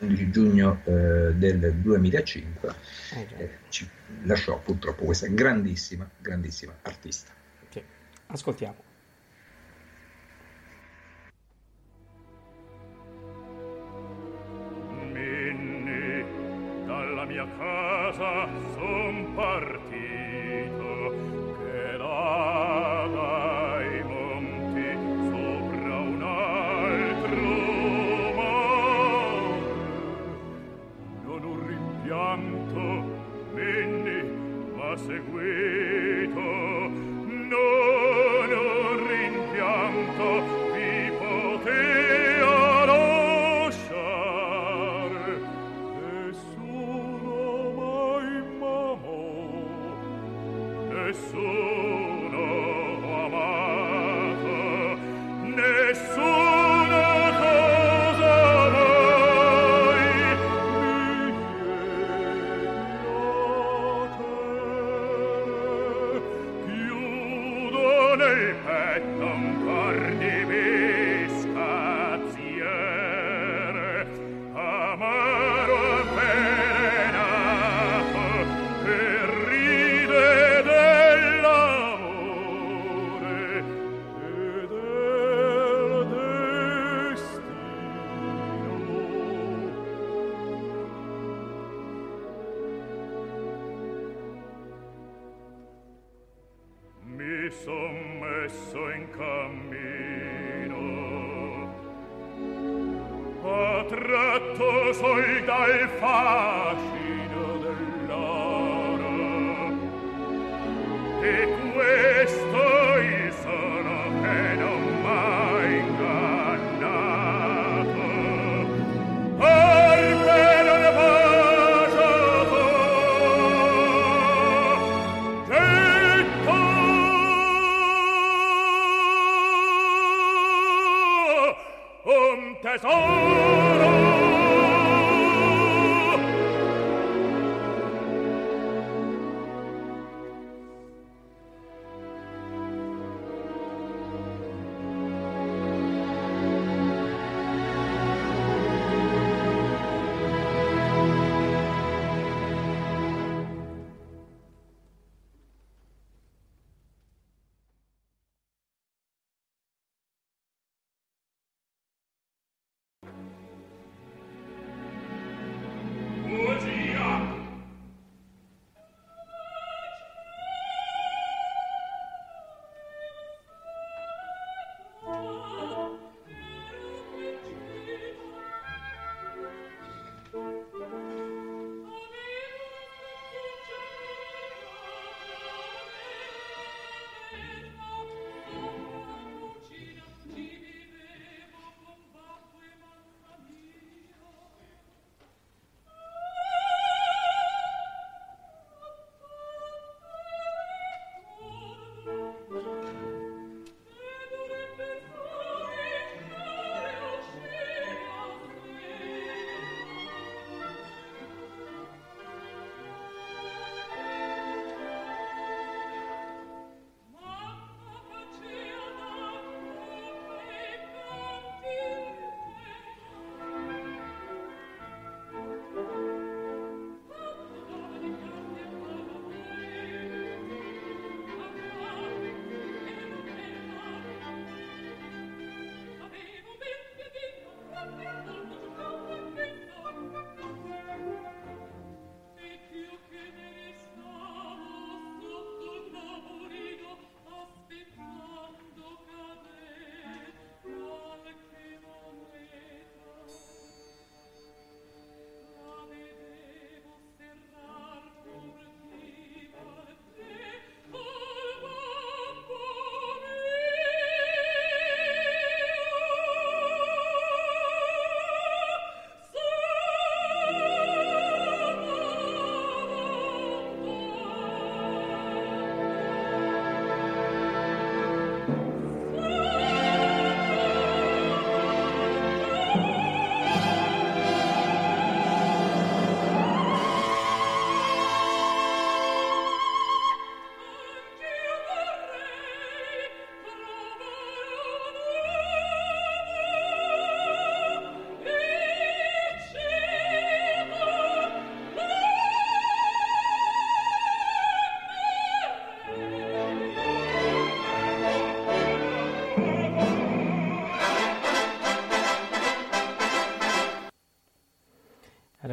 11 giugno eh, del 2005 eh, eh, ci lasciò purtroppo questa grandissima, grandissima artista. Sì. Ascoltiamo. casa son parte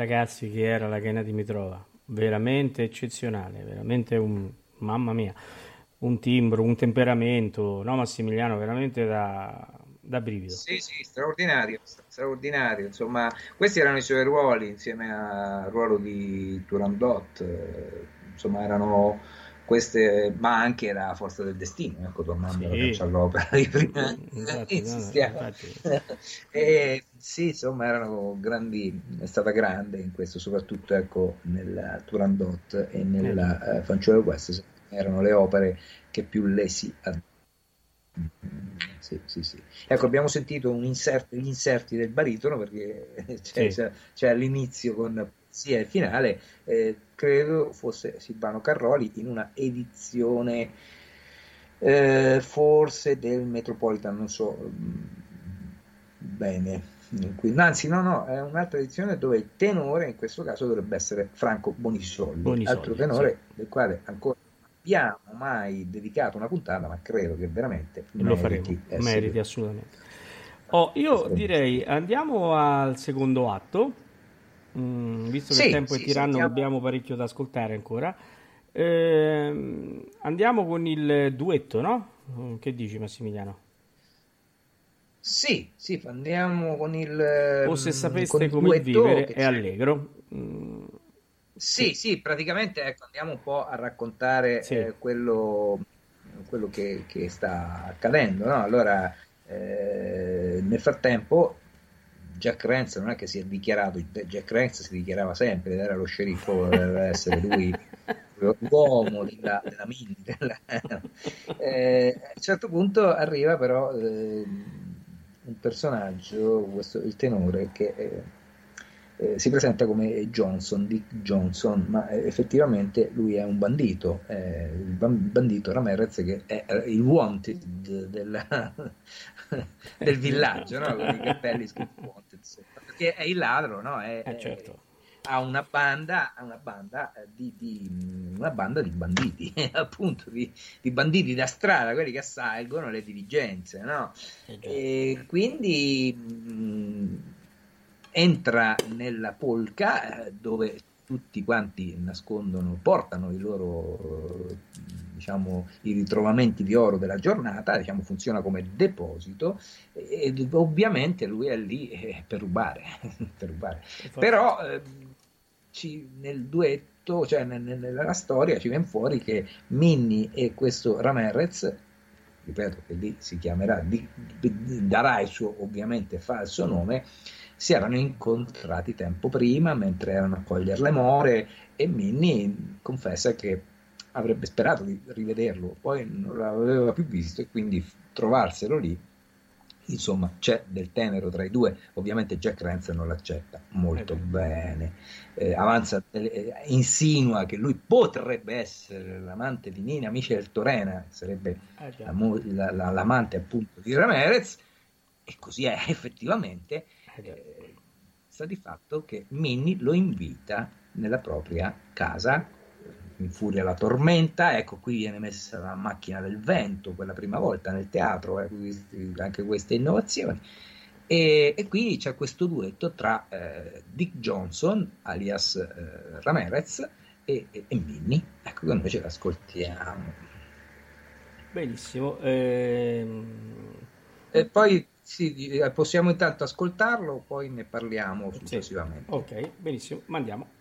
ragazzi chi era la Chena Dimitrova, veramente eccezionale, veramente un, mamma mia, un timbro, un temperamento, no Massimiliano, veramente da, da brivido. Sì, sì, straordinario, straordinario. Insomma, questi erano i suoi ruoli insieme al ruolo di Turandot. Eh, insomma, erano queste, ma anche la forza del destino, ecco, tornando sì. all'opera di prima. Infatti, no, e, sì, insomma, erano grandi, è stata grande in questo, soprattutto ecco, nel Turandot e nella eh. uh, Fanciullo West, erano le opere che più lesi a sì, sì, sì. Ecco, abbiamo sentito insert, gli inserti del baritono perché c'è, c'è, c'è all'inizio con sia il finale, eh, credo fosse Silvano Carroli in una edizione eh, forse del Metropolitan, non so mm, bene. Anzi, no, no, è un'altra edizione dove il tenore in questo caso dovrebbe essere Franco Bonisoli, Bonisoli altro tenore sì. del quale ancora abbiamo mai dedicato una puntata, ma credo che veramente lo faremo. Meriti assolutamente. Oh, io direi andiamo al secondo atto, mm, visto che sì, il tempo sì, è tiranno, sentiamo... abbiamo parecchio da ascoltare ancora. Eh, andiamo con il duetto, no? Mm, che dici, Massimiliano? Sì, sì, andiamo con il. O se sapeste come vivere è allegro. Mm, sì, sì, praticamente ecco, andiamo un po' a raccontare sì. eh, quello, quello che, che, sta accadendo. No? Allora, eh, nel frattempo, Jack Rance non è che si è dichiarato, Jack Rance si dichiarava sempre, era lo sceriffo, deve essere lui l'uomo della, della. Della... Eh, a un certo punto arriva però eh, un personaggio, questo, il tenore, che eh, eh, si presenta come Johnson, Dick Johnson, ma eh, effettivamente lui è un bandito, il bandito Ramirez che è il wanted del, del villaggio, no? con i cappelli scritti perché è il ladro, no? È, eh, certo. ha una banda, una banda, di, di, una banda di banditi, appunto di, di, banditi da strada, quelli che assalgono le diligenze, no? E quindi mh, entra nella polca eh, dove tutti quanti nascondono, portano i loro diciamo, i ritrovamenti di oro della giornata, diciamo, funziona come deposito e, ovviamente lui è lì eh, per rubare, per rubare. però eh, ci, nel duetto, cioè nel, nella storia ci viene fuori che Minnie e questo Ramirez ripeto che lì si chiamerà, di, di, darà il suo ovviamente falso nome, si erano incontrati tempo prima mentre erano a cogliere le more e Minnie confessa che avrebbe sperato di rivederlo, poi non l'aveva più visto e quindi trovarselo lì, insomma c'è del tenero tra i due, ovviamente Jack Rance non l'accetta molto eh bene, eh, avanza, eh, insinua che lui potrebbe essere l'amante di Nina Michel Torena, sarebbe eh la, la, l'amante appunto di Ramirez, e così è effettivamente eh, sta di fatto che Minnie lo invita nella propria casa, infuria la tormenta, ecco qui viene messa la macchina del vento per la prima volta nel teatro, eh, anche queste innovazioni. E, e, qui c'è questo duetto tra eh, Dick Johnson, alias eh, Ramirez, e, e, e, Minnie. Ecco che noi ce l'ascoltiamo. Benissimo. Ehm... E poi sì, eh, possiamo intanto ascoltarlo, poi ne parliamo successivamente. Sì. Ok, benissimo, mandiamo.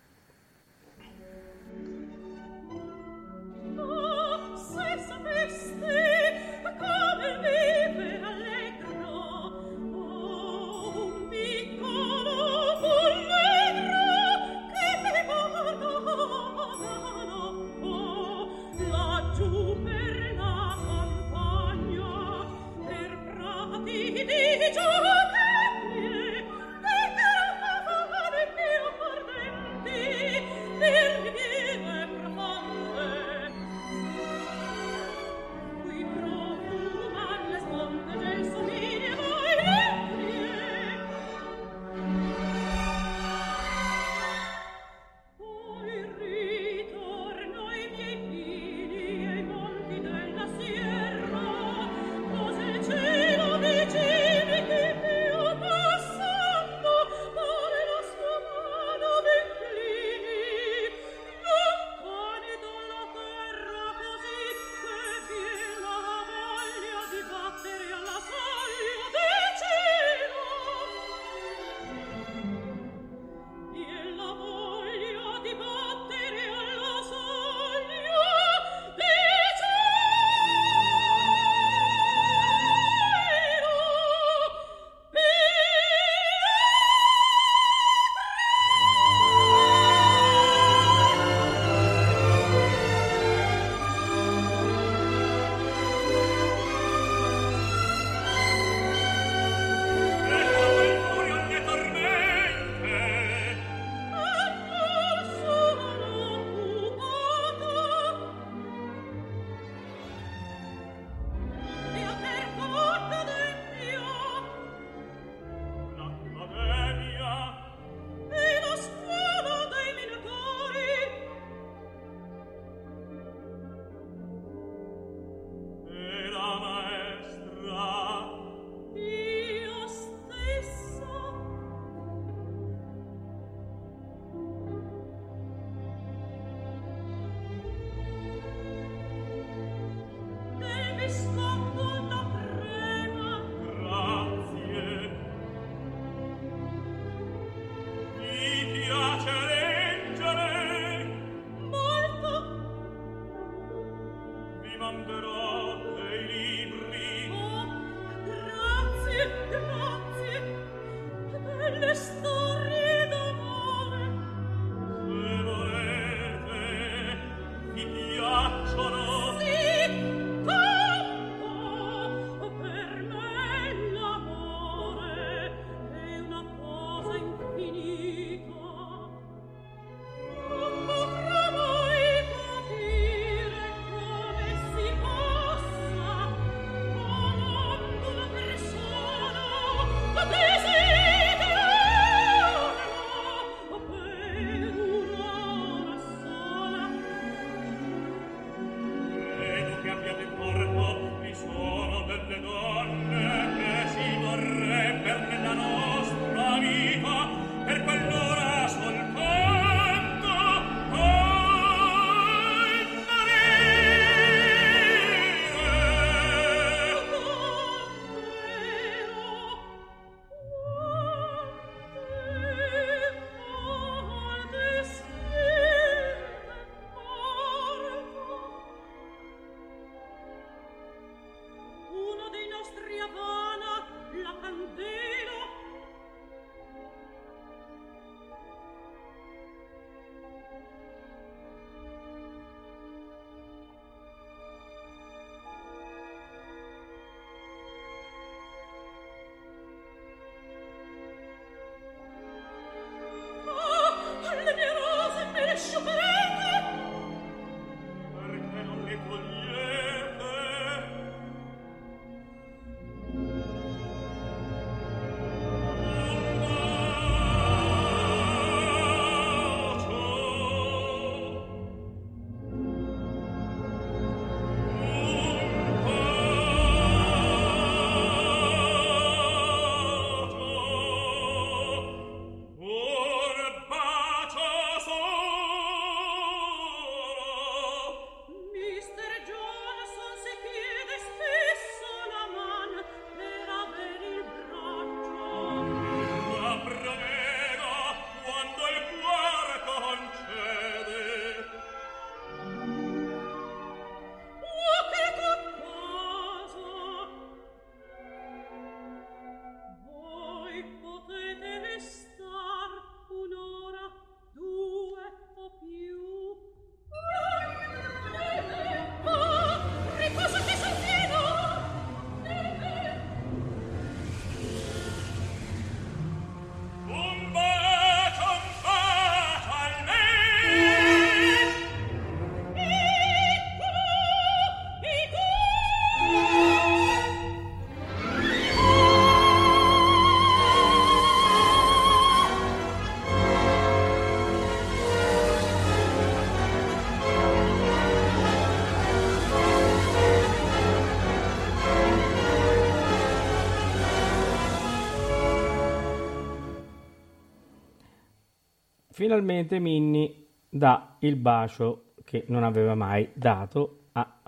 Finalmente Minnie dà il bacio che non aveva mai dato a,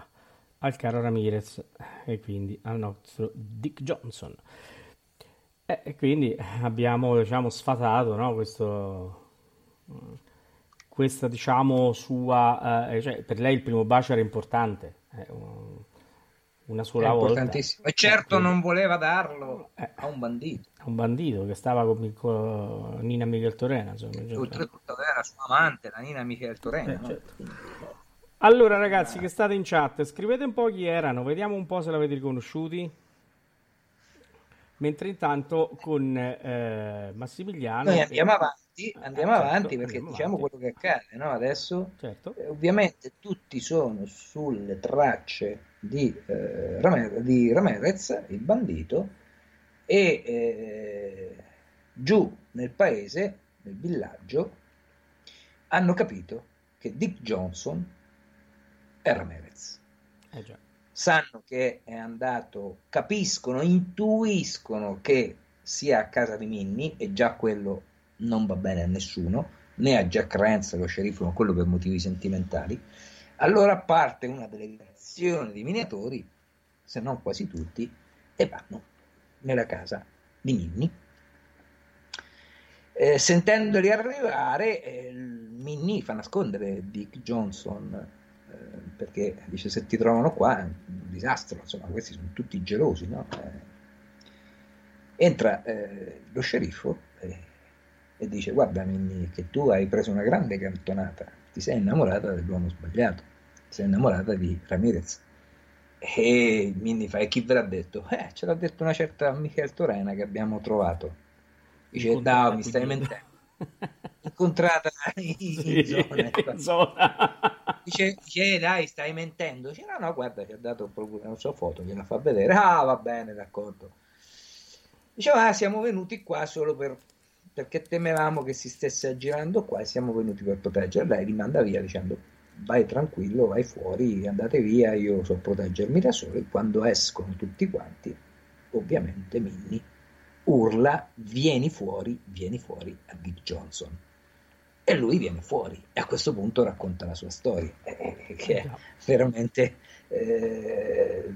al caro Ramirez e quindi al nostro Dick Johnson. E quindi abbiamo diciamo, sfatato no, questo, questa diciamo sua... Eh, cioè, per lei il primo bacio era importante. Eh, una sola volta. E certo non voleva darlo eh, a un bandito. A un bandito che stava con, con Nina Michel Torena. Oltretutto era sua amante, la Nina Michel Torena. Eh, no? certo. Allora ragazzi che state in chat, scrivete un po' chi erano, vediamo un po' se l'avete riconosciuti. Mentre intanto con eh, Massimiliano... Noi andiamo avanti, andiamo certo, avanti perché andiamo diciamo avanti. quello che accade no? adesso. Certo. Eh, ovviamente tutti sono sulle tracce di, eh, Ramirez, di Ramirez, il bandito, e eh, giù nel paese, nel villaggio, hanno capito che Dick Johnson è Ramirez. Eh. Sanno che è andato, capiscono, intuiscono che sia a casa di Minnie e già quello non va bene a nessuno, né a Jack Rance, lo sceriffo, ma quello per motivi sentimentali. Allora parte una delegazione di minatori, se non quasi tutti, e vanno nella casa di Minnie. Eh, sentendoli arrivare, eh, Minnie fa nascondere Dick Johnson eh, perché dice se ti trovano qua è un disastro, insomma questi sono tutti gelosi, no? Eh, Entra eh, lo sceriffo eh, e dice guarda Minnie che tu hai preso una grande cantonata, ti sei innamorata dell'uomo sbagliato, ti sei innamorata di Ramirez. E Minnie fa, e chi ve l'ha detto? Eh, ce l'ha detto una certa Michel Torena che abbiamo trovato. Dice, no, mi stai mentendo. Incontrata in, Sì, zona. in zona. Dice, dice, dai, stai mentendo. Dice, no, no, guarda, ci ha dato proprio una sua foto, gliela fa vedere. Ah, va bene, d'accordo. Diceva, ah, siamo venuti qua solo per, perché temevamo che si stesse aggirando qua e siamo venuti per proteggere. Lei li manda via dicendo, vai tranquillo, vai fuori, andate via, io so proteggermi da solo. E quando escono tutti quanti, ovviamente Minnie urla, vieni fuori, vieni fuori a Dick Johnson. E lui viene fuori e a questo punto racconta la sua storia, eh, che è veramente, eh,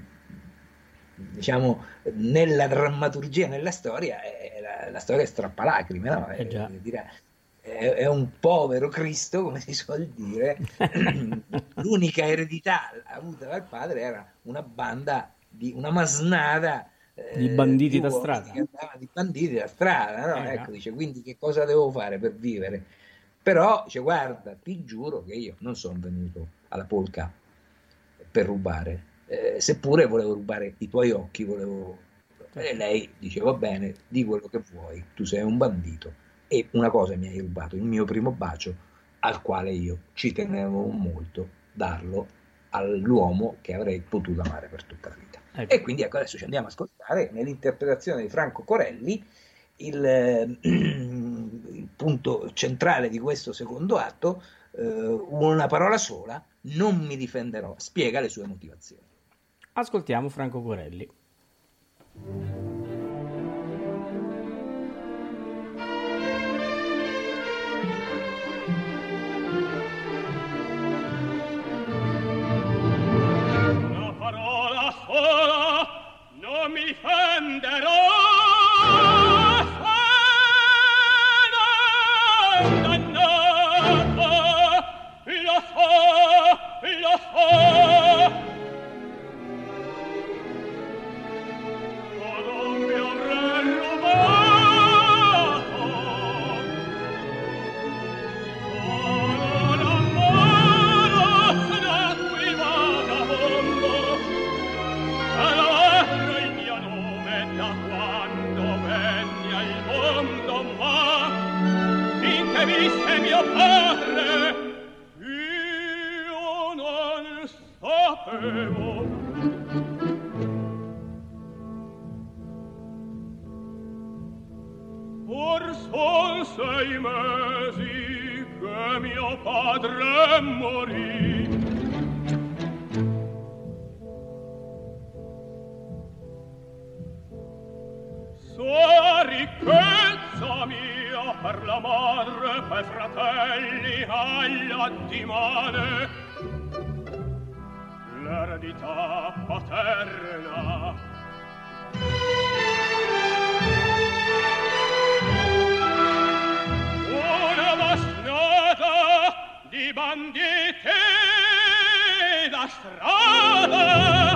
diciamo, nella drammaturgia, nella storia, è la, storia è strappalacrime, no? È, Eh è- è un povero Cristo, come si suol dire. L'unica eredità avuta dal padre era una banda di una masnada eh, Di banditi da strada. di banditi da strada, no? Eh, Ecco, dice, quindi che cosa devo fare per vivere? Però dice, guarda, ti giuro che io non sono venuto alla polca per rubare, eh, seppure volevo rubare i tuoi occhi, volevo... E lei dice, va bene, di quello che vuoi, tu sei un bandito e una cosa mi hai rubato, il mio primo bacio, al quale io ci tenevo molto darlo all'uomo che avrei potuto amare per tutta la vita. Ecco. E quindi ecco, adesso ci andiamo a ascoltare nell'interpretazione di Franco Corelli il, eh, il punto centrale di questo secondo atto, eh, una parola sola, non mi difenderò, spiega le sue motivazioni. Ascoltiamo Franco Corelli. Una parola sola non mi fenderò padre morì sua ricchezza mia per la madre per fratelli alla attimane l'eredità paterna di banditi da strada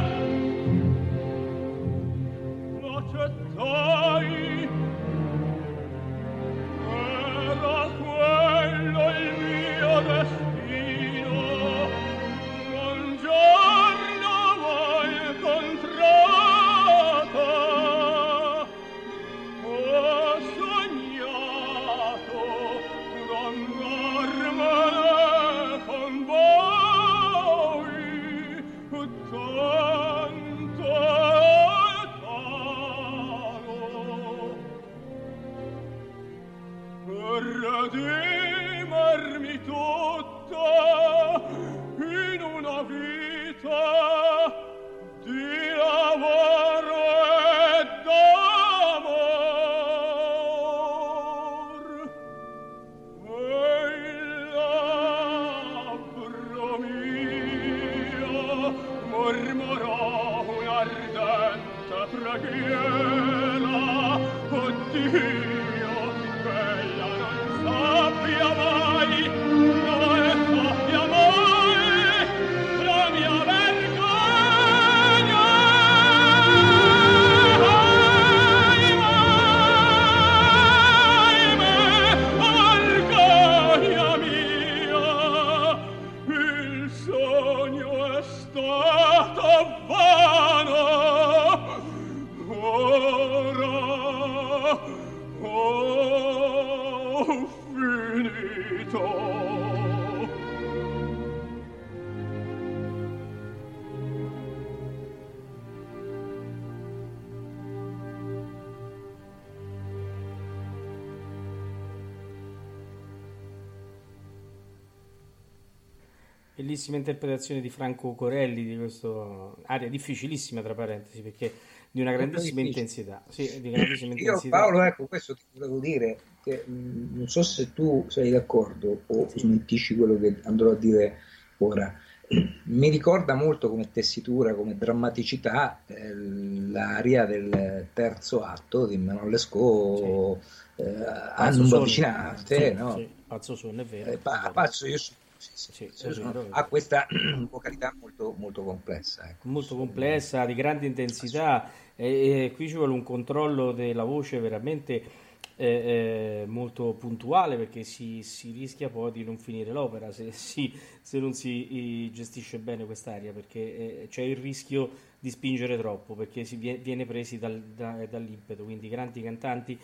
Bellissima interpretazione di Franco Corelli di questa aria difficilissima, tra parentesi, perché di una grandissima intensità. Sì, di grandissima Io intensità. Paolo, ecco, questo ti volevo dire, che mh, non so se tu sei d'accordo o smentisci quello che andrò a dire ora. Mi ricorda molto come tessitura, come drammaticità, eh, l'aria del terzo atto di Manon Lescaut, eh, a Pazzo non Sonno. avvicinate, Sì, no? sì, Pazzo Sonno, è vero. Eh, pa- pazzo, io sono- sì, sì, Sì, vero, ha questa vocalità molto, molto complessa. Ecco. molto complessa, di grande intensità e, e qui ci vuole un controllo della voce veramente eh, eh, molto puntuale perché si, si rischia poi di non finire l'opera se, si- se non si gestisce bene quest'aria perché eh, c'è il rischio di spingere troppo perché si vie- viene presi dal- da- dall'impeto, quindi i grandi cantanti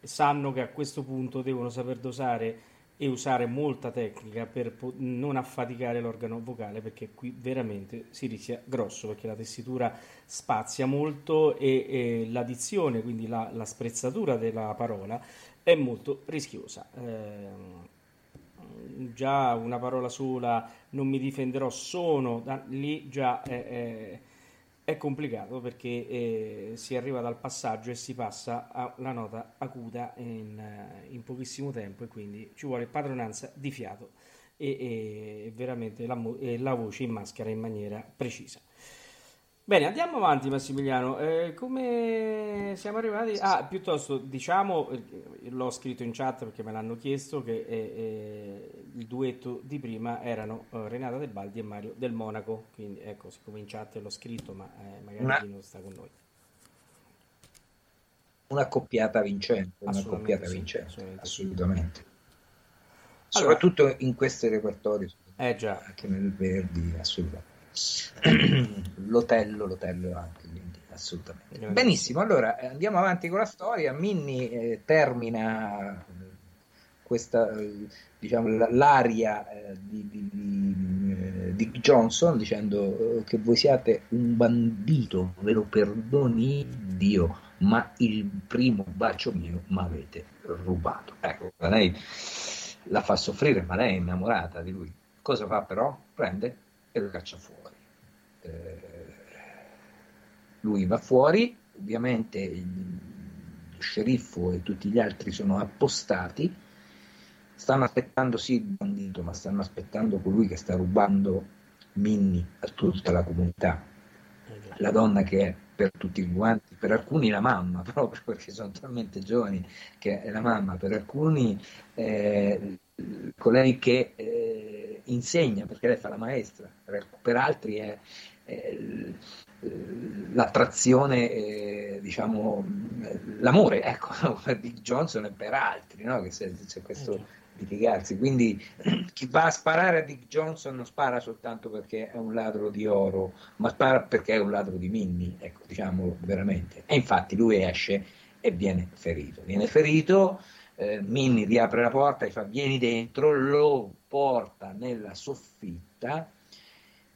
sanno che a questo punto devono saper dosare e usare molta tecnica per po- non affaticare l'organo vocale perché qui veramente si rischia grosso perché la tessitura spazia molto e, e la dizione, quindi la, la sprezzatura della parola è molto rischiosa. Ehm, già una parola sola, non mi difenderò, sono, da- lì già è, è- è complicato perché eh, si arriva dal passaggio e si passa alla nota acuta in, eh, in pochissimo tempo e quindi ci vuole padronanza di fiato e, e veramente la, la voce in maschera in maniera precisa. Bene, andiamo avanti Massimiliano. Eh, come siamo arrivati? Ah, piuttosto diciamo, eh, l'ho scritto in chat perché me l'hanno chiesto, che eh, eh, il duetto di prima erano eh, Renata De Baldi e Mario Del Monaco, quindi ecco, siccome in chat l'ho scritto, ma eh, magari chi non sta con noi. Una coppiata vincente, una coppiata sì, vincente, assolutamente assolutamente. Allora- Soprattutto in questi repertori, Eh già, anche nel Verdi, assolutamente. L'Otello, l'Otello anche, quindi assolutamente. Benissimo, allora eh, andiamo avanti con la storia. Minnie eh, termina eh, questa, eh, diciamo, la- l'aria eh, di, di- di, Dick Johnson dicendo che voi siate un bandito, ve lo perdoni Dio, ma il primo bacio mio mi avete rubato. Ecco, lei la fa soffrire, ma lei è innamorata di lui. Cosa fa però? Prende e lo caccia fuori. Eh, lui va fuori, ovviamente il sceriffo e tutti gli altri sono appostati, stanno aspettando sì il bandito, ma stanno aspettando colui che sta rubando Minnie a tutta la comunità, la donna che è per tutti quanti, per alcuni la mamma, proprio perché sono talmente giovani che è la mamma, per alcuni eh, colei che eh, insegna, perché lei fa la maestra, per altri è, l- l'attrazione, eh, diciamo, l'amore, ecco, per Dick Johnson e per altri, no? che c'è, c'è questo litigarsi. Quindi chi va a sparare a Dick Johnson non spara soltanto perché è un ladro di oro, ma spara perché è un ladro di Minnie, ecco, diciamolo veramente. E infatti lui esce e viene ferito. Viene ferito, eh, Minnie riapre la porta e fa vieni dentro, lo porta nella soffitta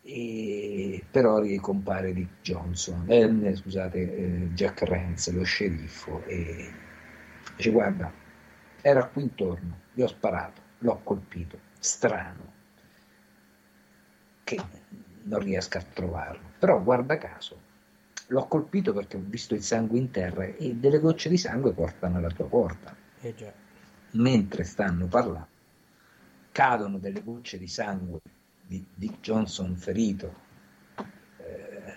e però ricompare Dick Johnson, eh, scusate, eh, Jack Rance, lo sceriffo, e dice guarda, era qui intorno, gli ho sparato, l'ho colpito, strano, che non riesco a trovarlo, però guarda caso, l'ho colpito perché ho visto il sangue in terra e delle gocce di sangue portano alla tua porta. Eh già. Mentre stanno parlando, cadono delle gocce di sangue di Dick Johnson ferito eh,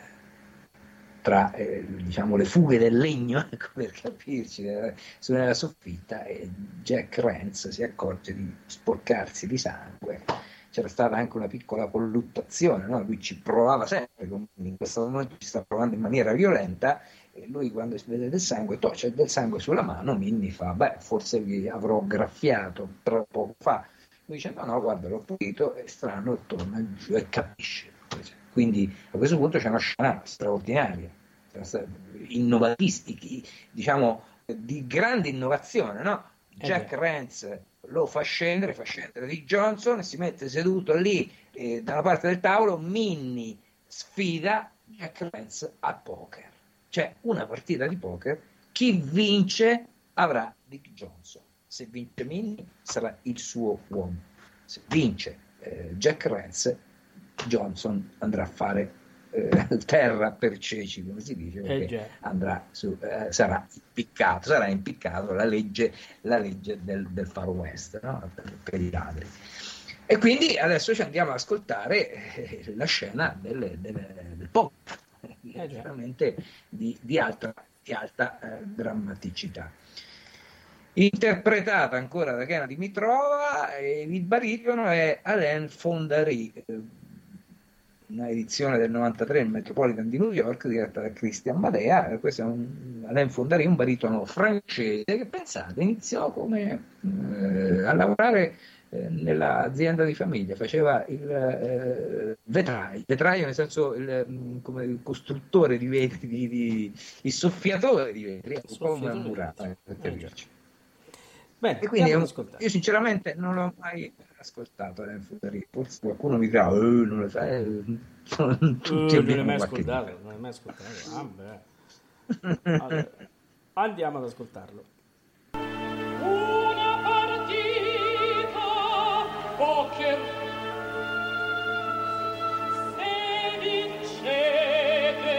tra eh, diciamo, le fughe del legno, ecco, per capirci, eh, sulla soffitta e Jack Rance si accorge di sporcarsi di sangue. C'era stata anche una piccola colluttazione, no? lui ci provava sempre, in questo momento ci sta provando in maniera violenta e lui quando si vede del sangue, toh, c'è del sangue sulla mano, Minnie fa, beh, forse vi avrò graffiato troppo fa. Lui dice, no, no, guarda, l'ho pulito, è strano, torna giù e capisce. Quindi a questo punto c'è una scena straordinaria, innovatisti, diciamo, di grande innovazione, no? Eh Jack beh. Rance lo fa scendere, fa scendere Dick Johnson e si mette seduto lì eh, dalla parte del tavolo, Minnie sfida Jack Rance a poker. Cioè una partita di poker, chi vince avrà Dick Johnson. Se vince Minnie sarà il suo uomo. Se vince eh, Jack Rance, Johnson andrà a fare eh, terra per ceci, come si dice, Eh perché andrà su, eh, sarà impiccato, sarà impiccato la legge, la legge del, del Far West no? per, per i ladri. E quindi adesso ci andiamo ad ascoltare eh, la scena del, del, del poker, Eh veramente di, di alta, di alta eh, drammaticità. Interpretata ancora da Kena Dimitrova, e il baritono è Alain Fondary, eh, una edizione del 93 del Metropolitan di New York diretta da Christian Madea. Questo è un Alain Fondary, un baritono francese che pensate iniziò come eh, a lavorare eh, nell'azienda di famiglia, faceva il eh, vetraio, vetraio nel senso il, mm, come il costruttore di vetri, di, di- il soffiatore di vetri, ecco, un po' come una Soffiatore di murata, per capirci. Bene, E quindi ascoltare. io sinceramente non l'ho mai ascoltato Fondary. forse qualcuno mi dirà "Eh, non lo sai eh, sono tutti Uh, non l'hai mai ascoltato, non l'hai mai ascoltato. Ah. Allora, andiamo ad ascoltarlo. Una partita poker Se vincete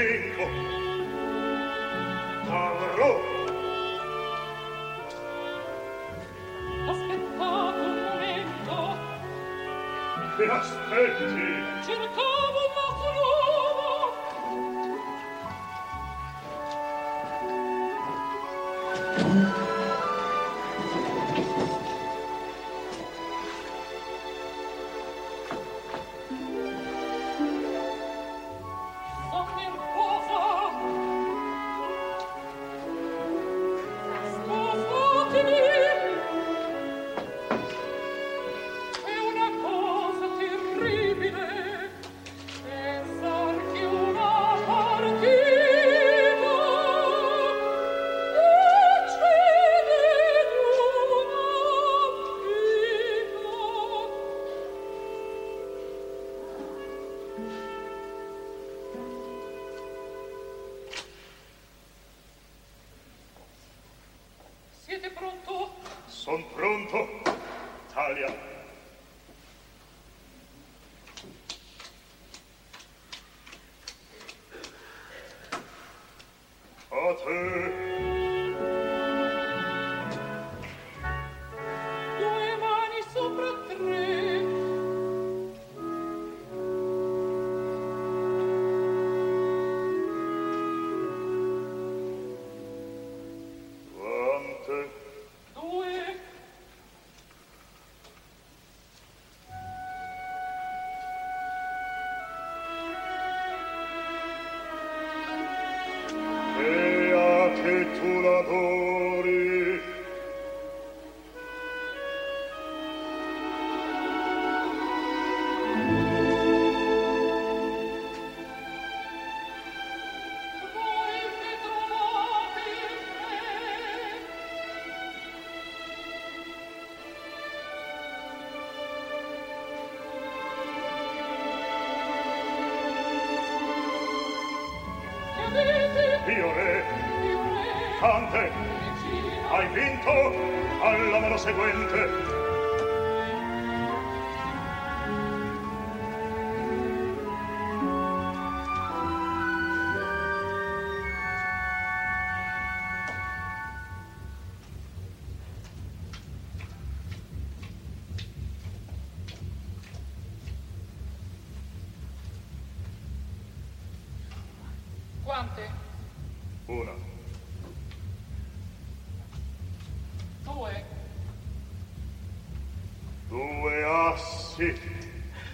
vengo avrò. Aspettate un momento. E aspetti? Cercavo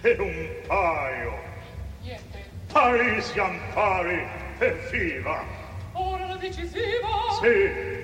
e un paio niente. pari siam pari e viva Ora la decisiva. sì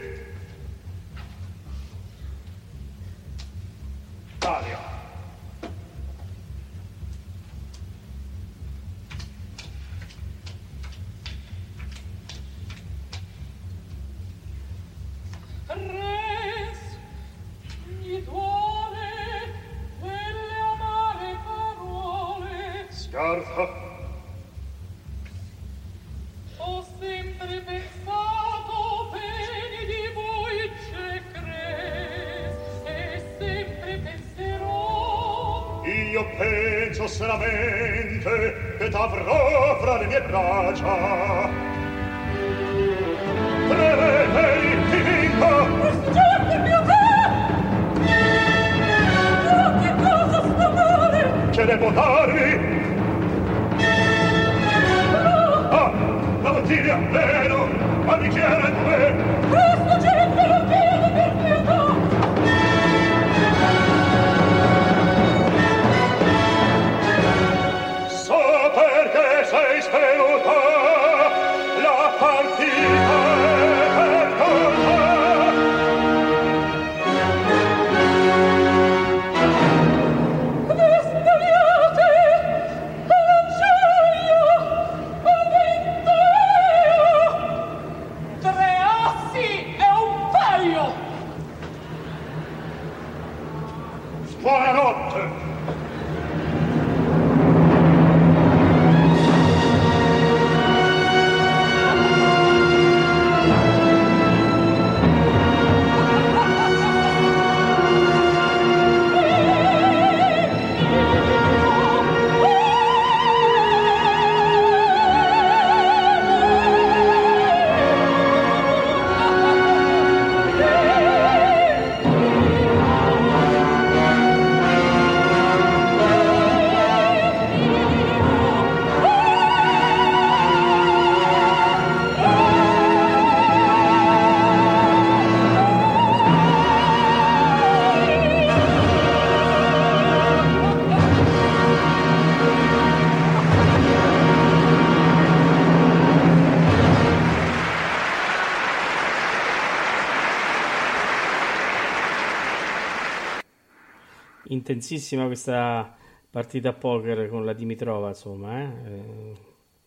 Intensissima questa partita a poker con la Dimitrova, insomma, eh? Eh,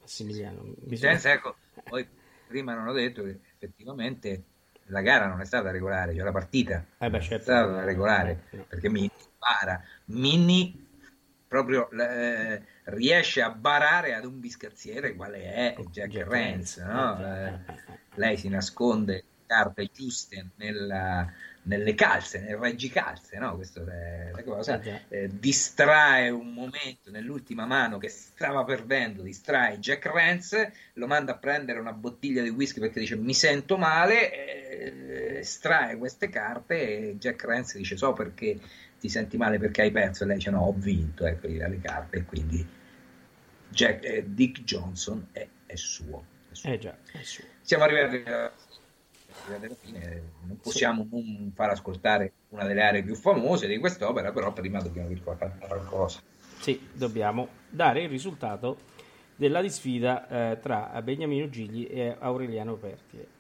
Massimiliano. Bisogna... Senza, ecco, poi prima non ho detto che effettivamente la gara non è stata regolare, cioè la partita Eh beh, non è certo. stata regolare No. perché Minni bara, Minni proprio eh, riesce a barare ad un biscazziere quale è Jack, Jack Rance. no? Eh, Eh, eh, eh. lei si nasconde carte giuste nella- nelle calze, nel reggicalze, no? Questa è la cosa. Eh. Eh, distrae un momento nell'ultima mano che stava perdendo, distrae Jack Rance, lo manda a prendere una bottiglia di whisky perché dice mi sento male, eh, estrae queste carte e Jack Rance dice so perché ti senti male perché hai perso e lei dice no ho vinto, ecco gli dà le carte e quindi Jack- eh, Dick Johnson è, è suo. è suo. Eh già, è suo. Siamo arrivati alla arrivati alla fine, non possiamo non far ascoltare una delle aree più famose di quest'opera, però prima dobbiamo ricordare qualcosa. Sì, dobbiamo dare il risultato della disfida eh, tra Beniamino Gigli e Aureliano Pertie.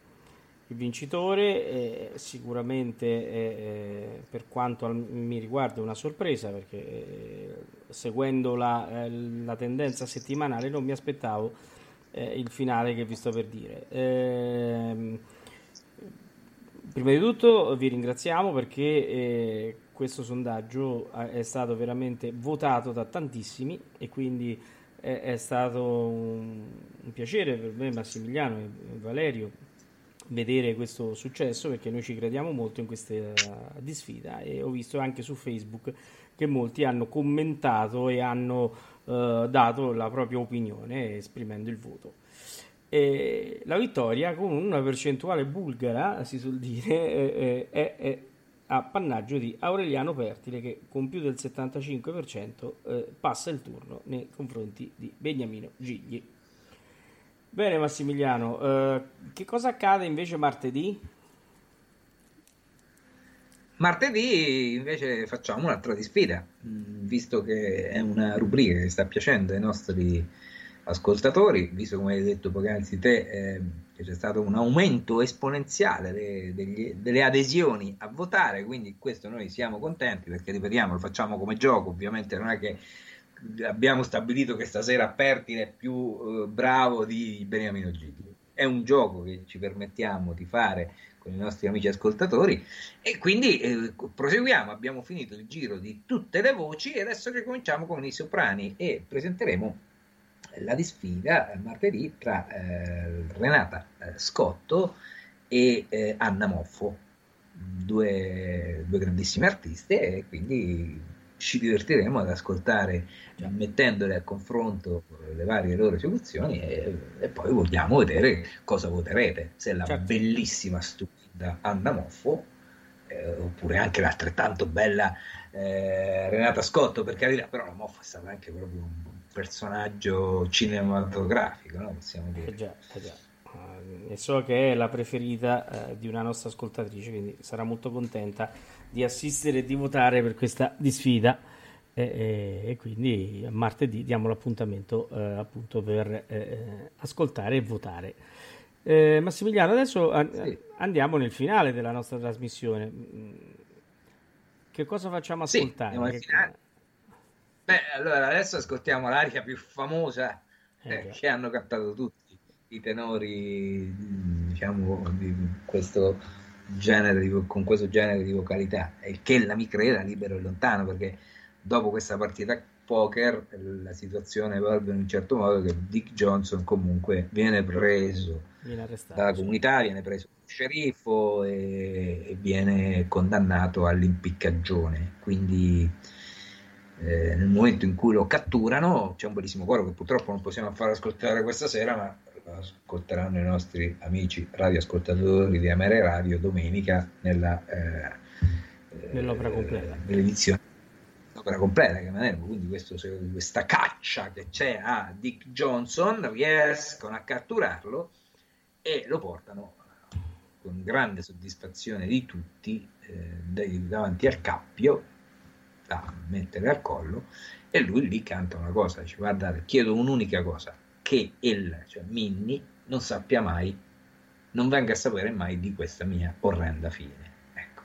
Il vincitore eh, sicuramente è, eh, per quanto mi riguarda è una sorpresa perché eh, seguendo la, eh, la tendenza settimanale non mi aspettavo eh, il finale che vi sto per dire. Ehm, Prima di tutto vi ringraziamo perché eh, questo sondaggio eh, è stato veramente votato da tantissimi e quindi è, è stato un, un, piacere per me, Massimiliano e Valerio, vedere questo successo perché noi ci crediamo molto in questa disfida e ho visto anche su Facebook che molti hanno commentato e hanno eh, dato la propria opinione esprimendo il voto. E la vittoria con una percentuale bulgara, si suol dire, è, è, è appannaggio di Aureliano Pertile che con più del 75% eh, passa il turno nei confronti di Beniamino Gigli. Bene Massimiliano, eh, che cosa accade invece martedì? Martedì invece facciamo un'altra di sfida, mm, visto che è una rubrica che sta piacendo ai nostri ascoltatori, visto come hai detto poc'anzi te eh, che c'è stato un aumento esponenziale de, degli, delle adesioni a votare, quindi questo noi siamo contenti perché ripetiamo, lo facciamo come gioco, ovviamente non è che abbiamo stabilito che stasera Pertile è più eh, bravo di Beniamino Gigli, è un gioco che ci permettiamo di fare con i nostri amici ascoltatori e quindi eh, proseguiamo, abbiamo finito il giro di tutte le voci e adesso ricominciamo con i soprani e presenteremo la disfida martedì tra eh, Renata eh, Scotto e eh, Anna Moffo, due, due grandissime artiste e quindi ci divertiremo ad ascoltare, mettendole a confronto le varie loro esecuzioni e, e poi vogliamo vedere cosa voterete, se la certo. bellissima, stupida Anna Moffo eh, oppure anche l'altrettanto bella eh, Renata Scotto, per carità, però la Moffo è stata anche proprio un personaggio cinematografico, no? possiamo dire. Eh già, eh già. Uh, e so che è la preferita uh, di una nostra ascoltatrice, quindi sarà molto contenta di assistere e di votare per questa disfida. E, e, e quindi a martedì diamo l'appuntamento uh, appunto per eh, ascoltare e votare. Eh, Massimiliano, adesso an- sì. andiamo nel finale della nostra trasmissione. Che cosa facciamo ascoltare? Sì, che... Beh, allora adesso ascoltiamo l'aria più famosa eh, che hanno cantato tutti i tenori, diciamo, di questo genere di, con questo genere di vocalità, e che la mi creda libero e lontano, perché dopo questa partita poker la situazione evolve in un certo modo che Dick Johnson comunque viene preso viene dalla comunità, viene preso sceriffo e, e viene condannato all'impiccagione. Quindi eh, nel momento in cui lo catturano c'è un bellissimo coro che purtroppo non possiamo far ascoltare questa sera ma lo ascolteranno i nostri amici radioascoltatori di Amere Radio domenica nella, eh, nell'opera completa. eh, nell'edizione l'opera completa chiameremo quindi questo, questa caccia che c'è a Dick Johnson riescono a catturarlo e lo portano con grande soddisfazione di tutti eh, davanti al cappio da mettere al collo e lui lì canta una cosa, dice guardate, chiedo un'unica cosa, che il, cioè Minnie, non sappia mai, non venga a sapere mai di questa mia orrenda fine. Ecco.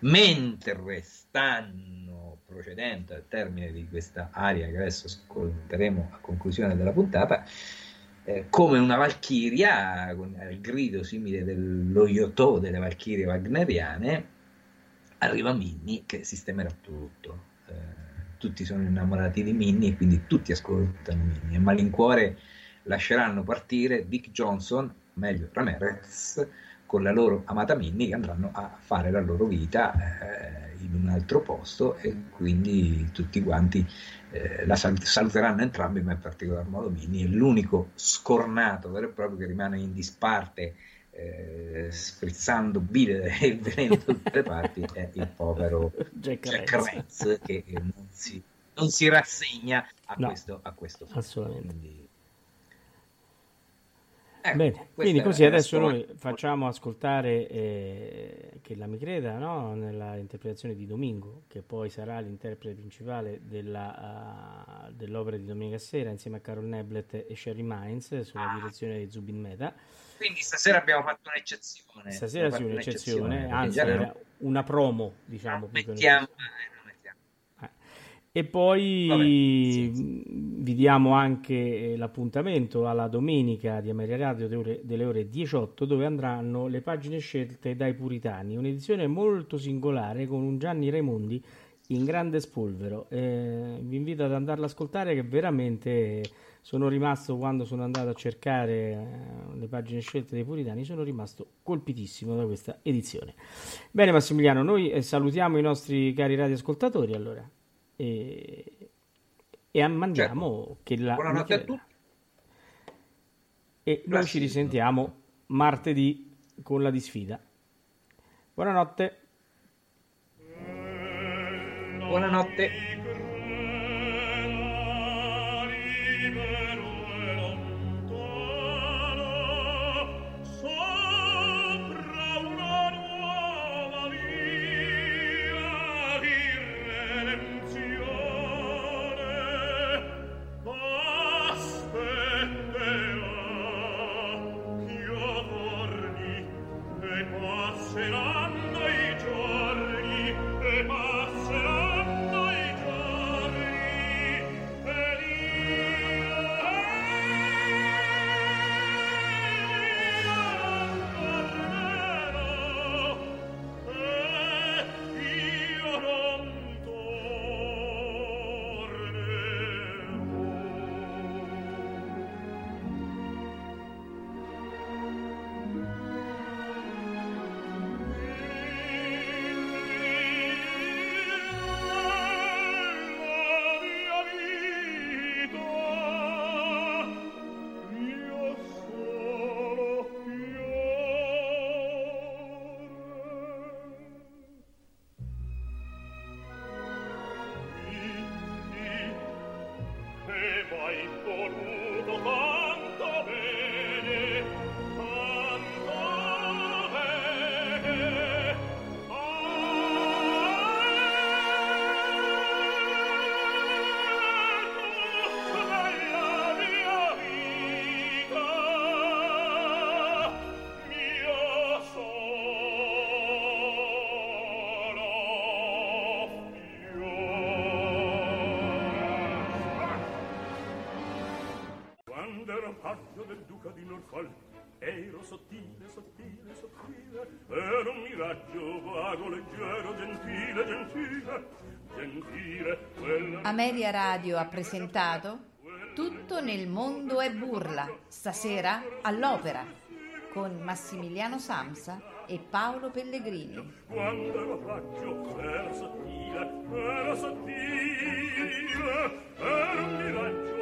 Mentre stanno procedendo al termine di questa aria che adesso ascolteremo a conclusione della puntata, eh, come una valchiria, con il grido simile dello Yotò delle valchirie wagneriane, arriva Minnie che sistemerà tutto. Eh, tutti sono innamorati di Minnie e quindi tutti ascoltano Minnie. A malincuore lasceranno partire Dick Johnson, meglio Ramirez, con la loro amata Minnie che andranno a fare la loro vita eh, in un altro posto e quindi tutti quanti eh, la saluteranno entrambi, ma in particolar modo Minnie è l'unico scornato vero e proprio che rimane in disparte eh, sprizzando bile e veleno da tutte le parti è il povero Jack, Jack Renz che non si, non si, rassegna a no, questo, a questo assolutamente quindi, Ecco, Bene, quindi così adesso noi facciamo ascoltare eh, che la mi creda no? nella interpretazione di Domingo, che poi sarà l'interprete principale della, uh, dell'opera di domenica sera insieme a Carol Neblet e Sherry Mines sulla ah. direzione di Zubin Meta. Quindi stasera abbiamo fatto un'eccezione. Stasera sì, un'eccezione, anzi era una promo, diciamo. Mettiamo, e poi Vabbè, sì, sì. vi diamo anche eh, l'appuntamento alla domenica di Ameria Radio delle ore, delle ore 18 dove andranno le pagine scelte dai puritani, un'edizione molto singolare con un Gianni Raimondi in grande spolvero. Eh, vi invito ad andarlo ad ascoltare che veramente sono rimasto quando sono andato a cercare eh, le pagine scelte dei Puritani, sono rimasto colpitissimo da questa edizione. Bene Massimiliano, noi eh, salutiamo i nostri cari radioascoltatori allora e, e mandiamo Certo. che la Buonanotte a tutti. e noi ci risentiamo martedì con la disfida. Buonanotte. Buonanotte. Libero Ameria Radio ha presentato Tutto nel mondo è burla, stasera all'opera, con Massimiliano Samsa e Paolo Pellegrini. quando paggio era sottile era sottile era un miraggio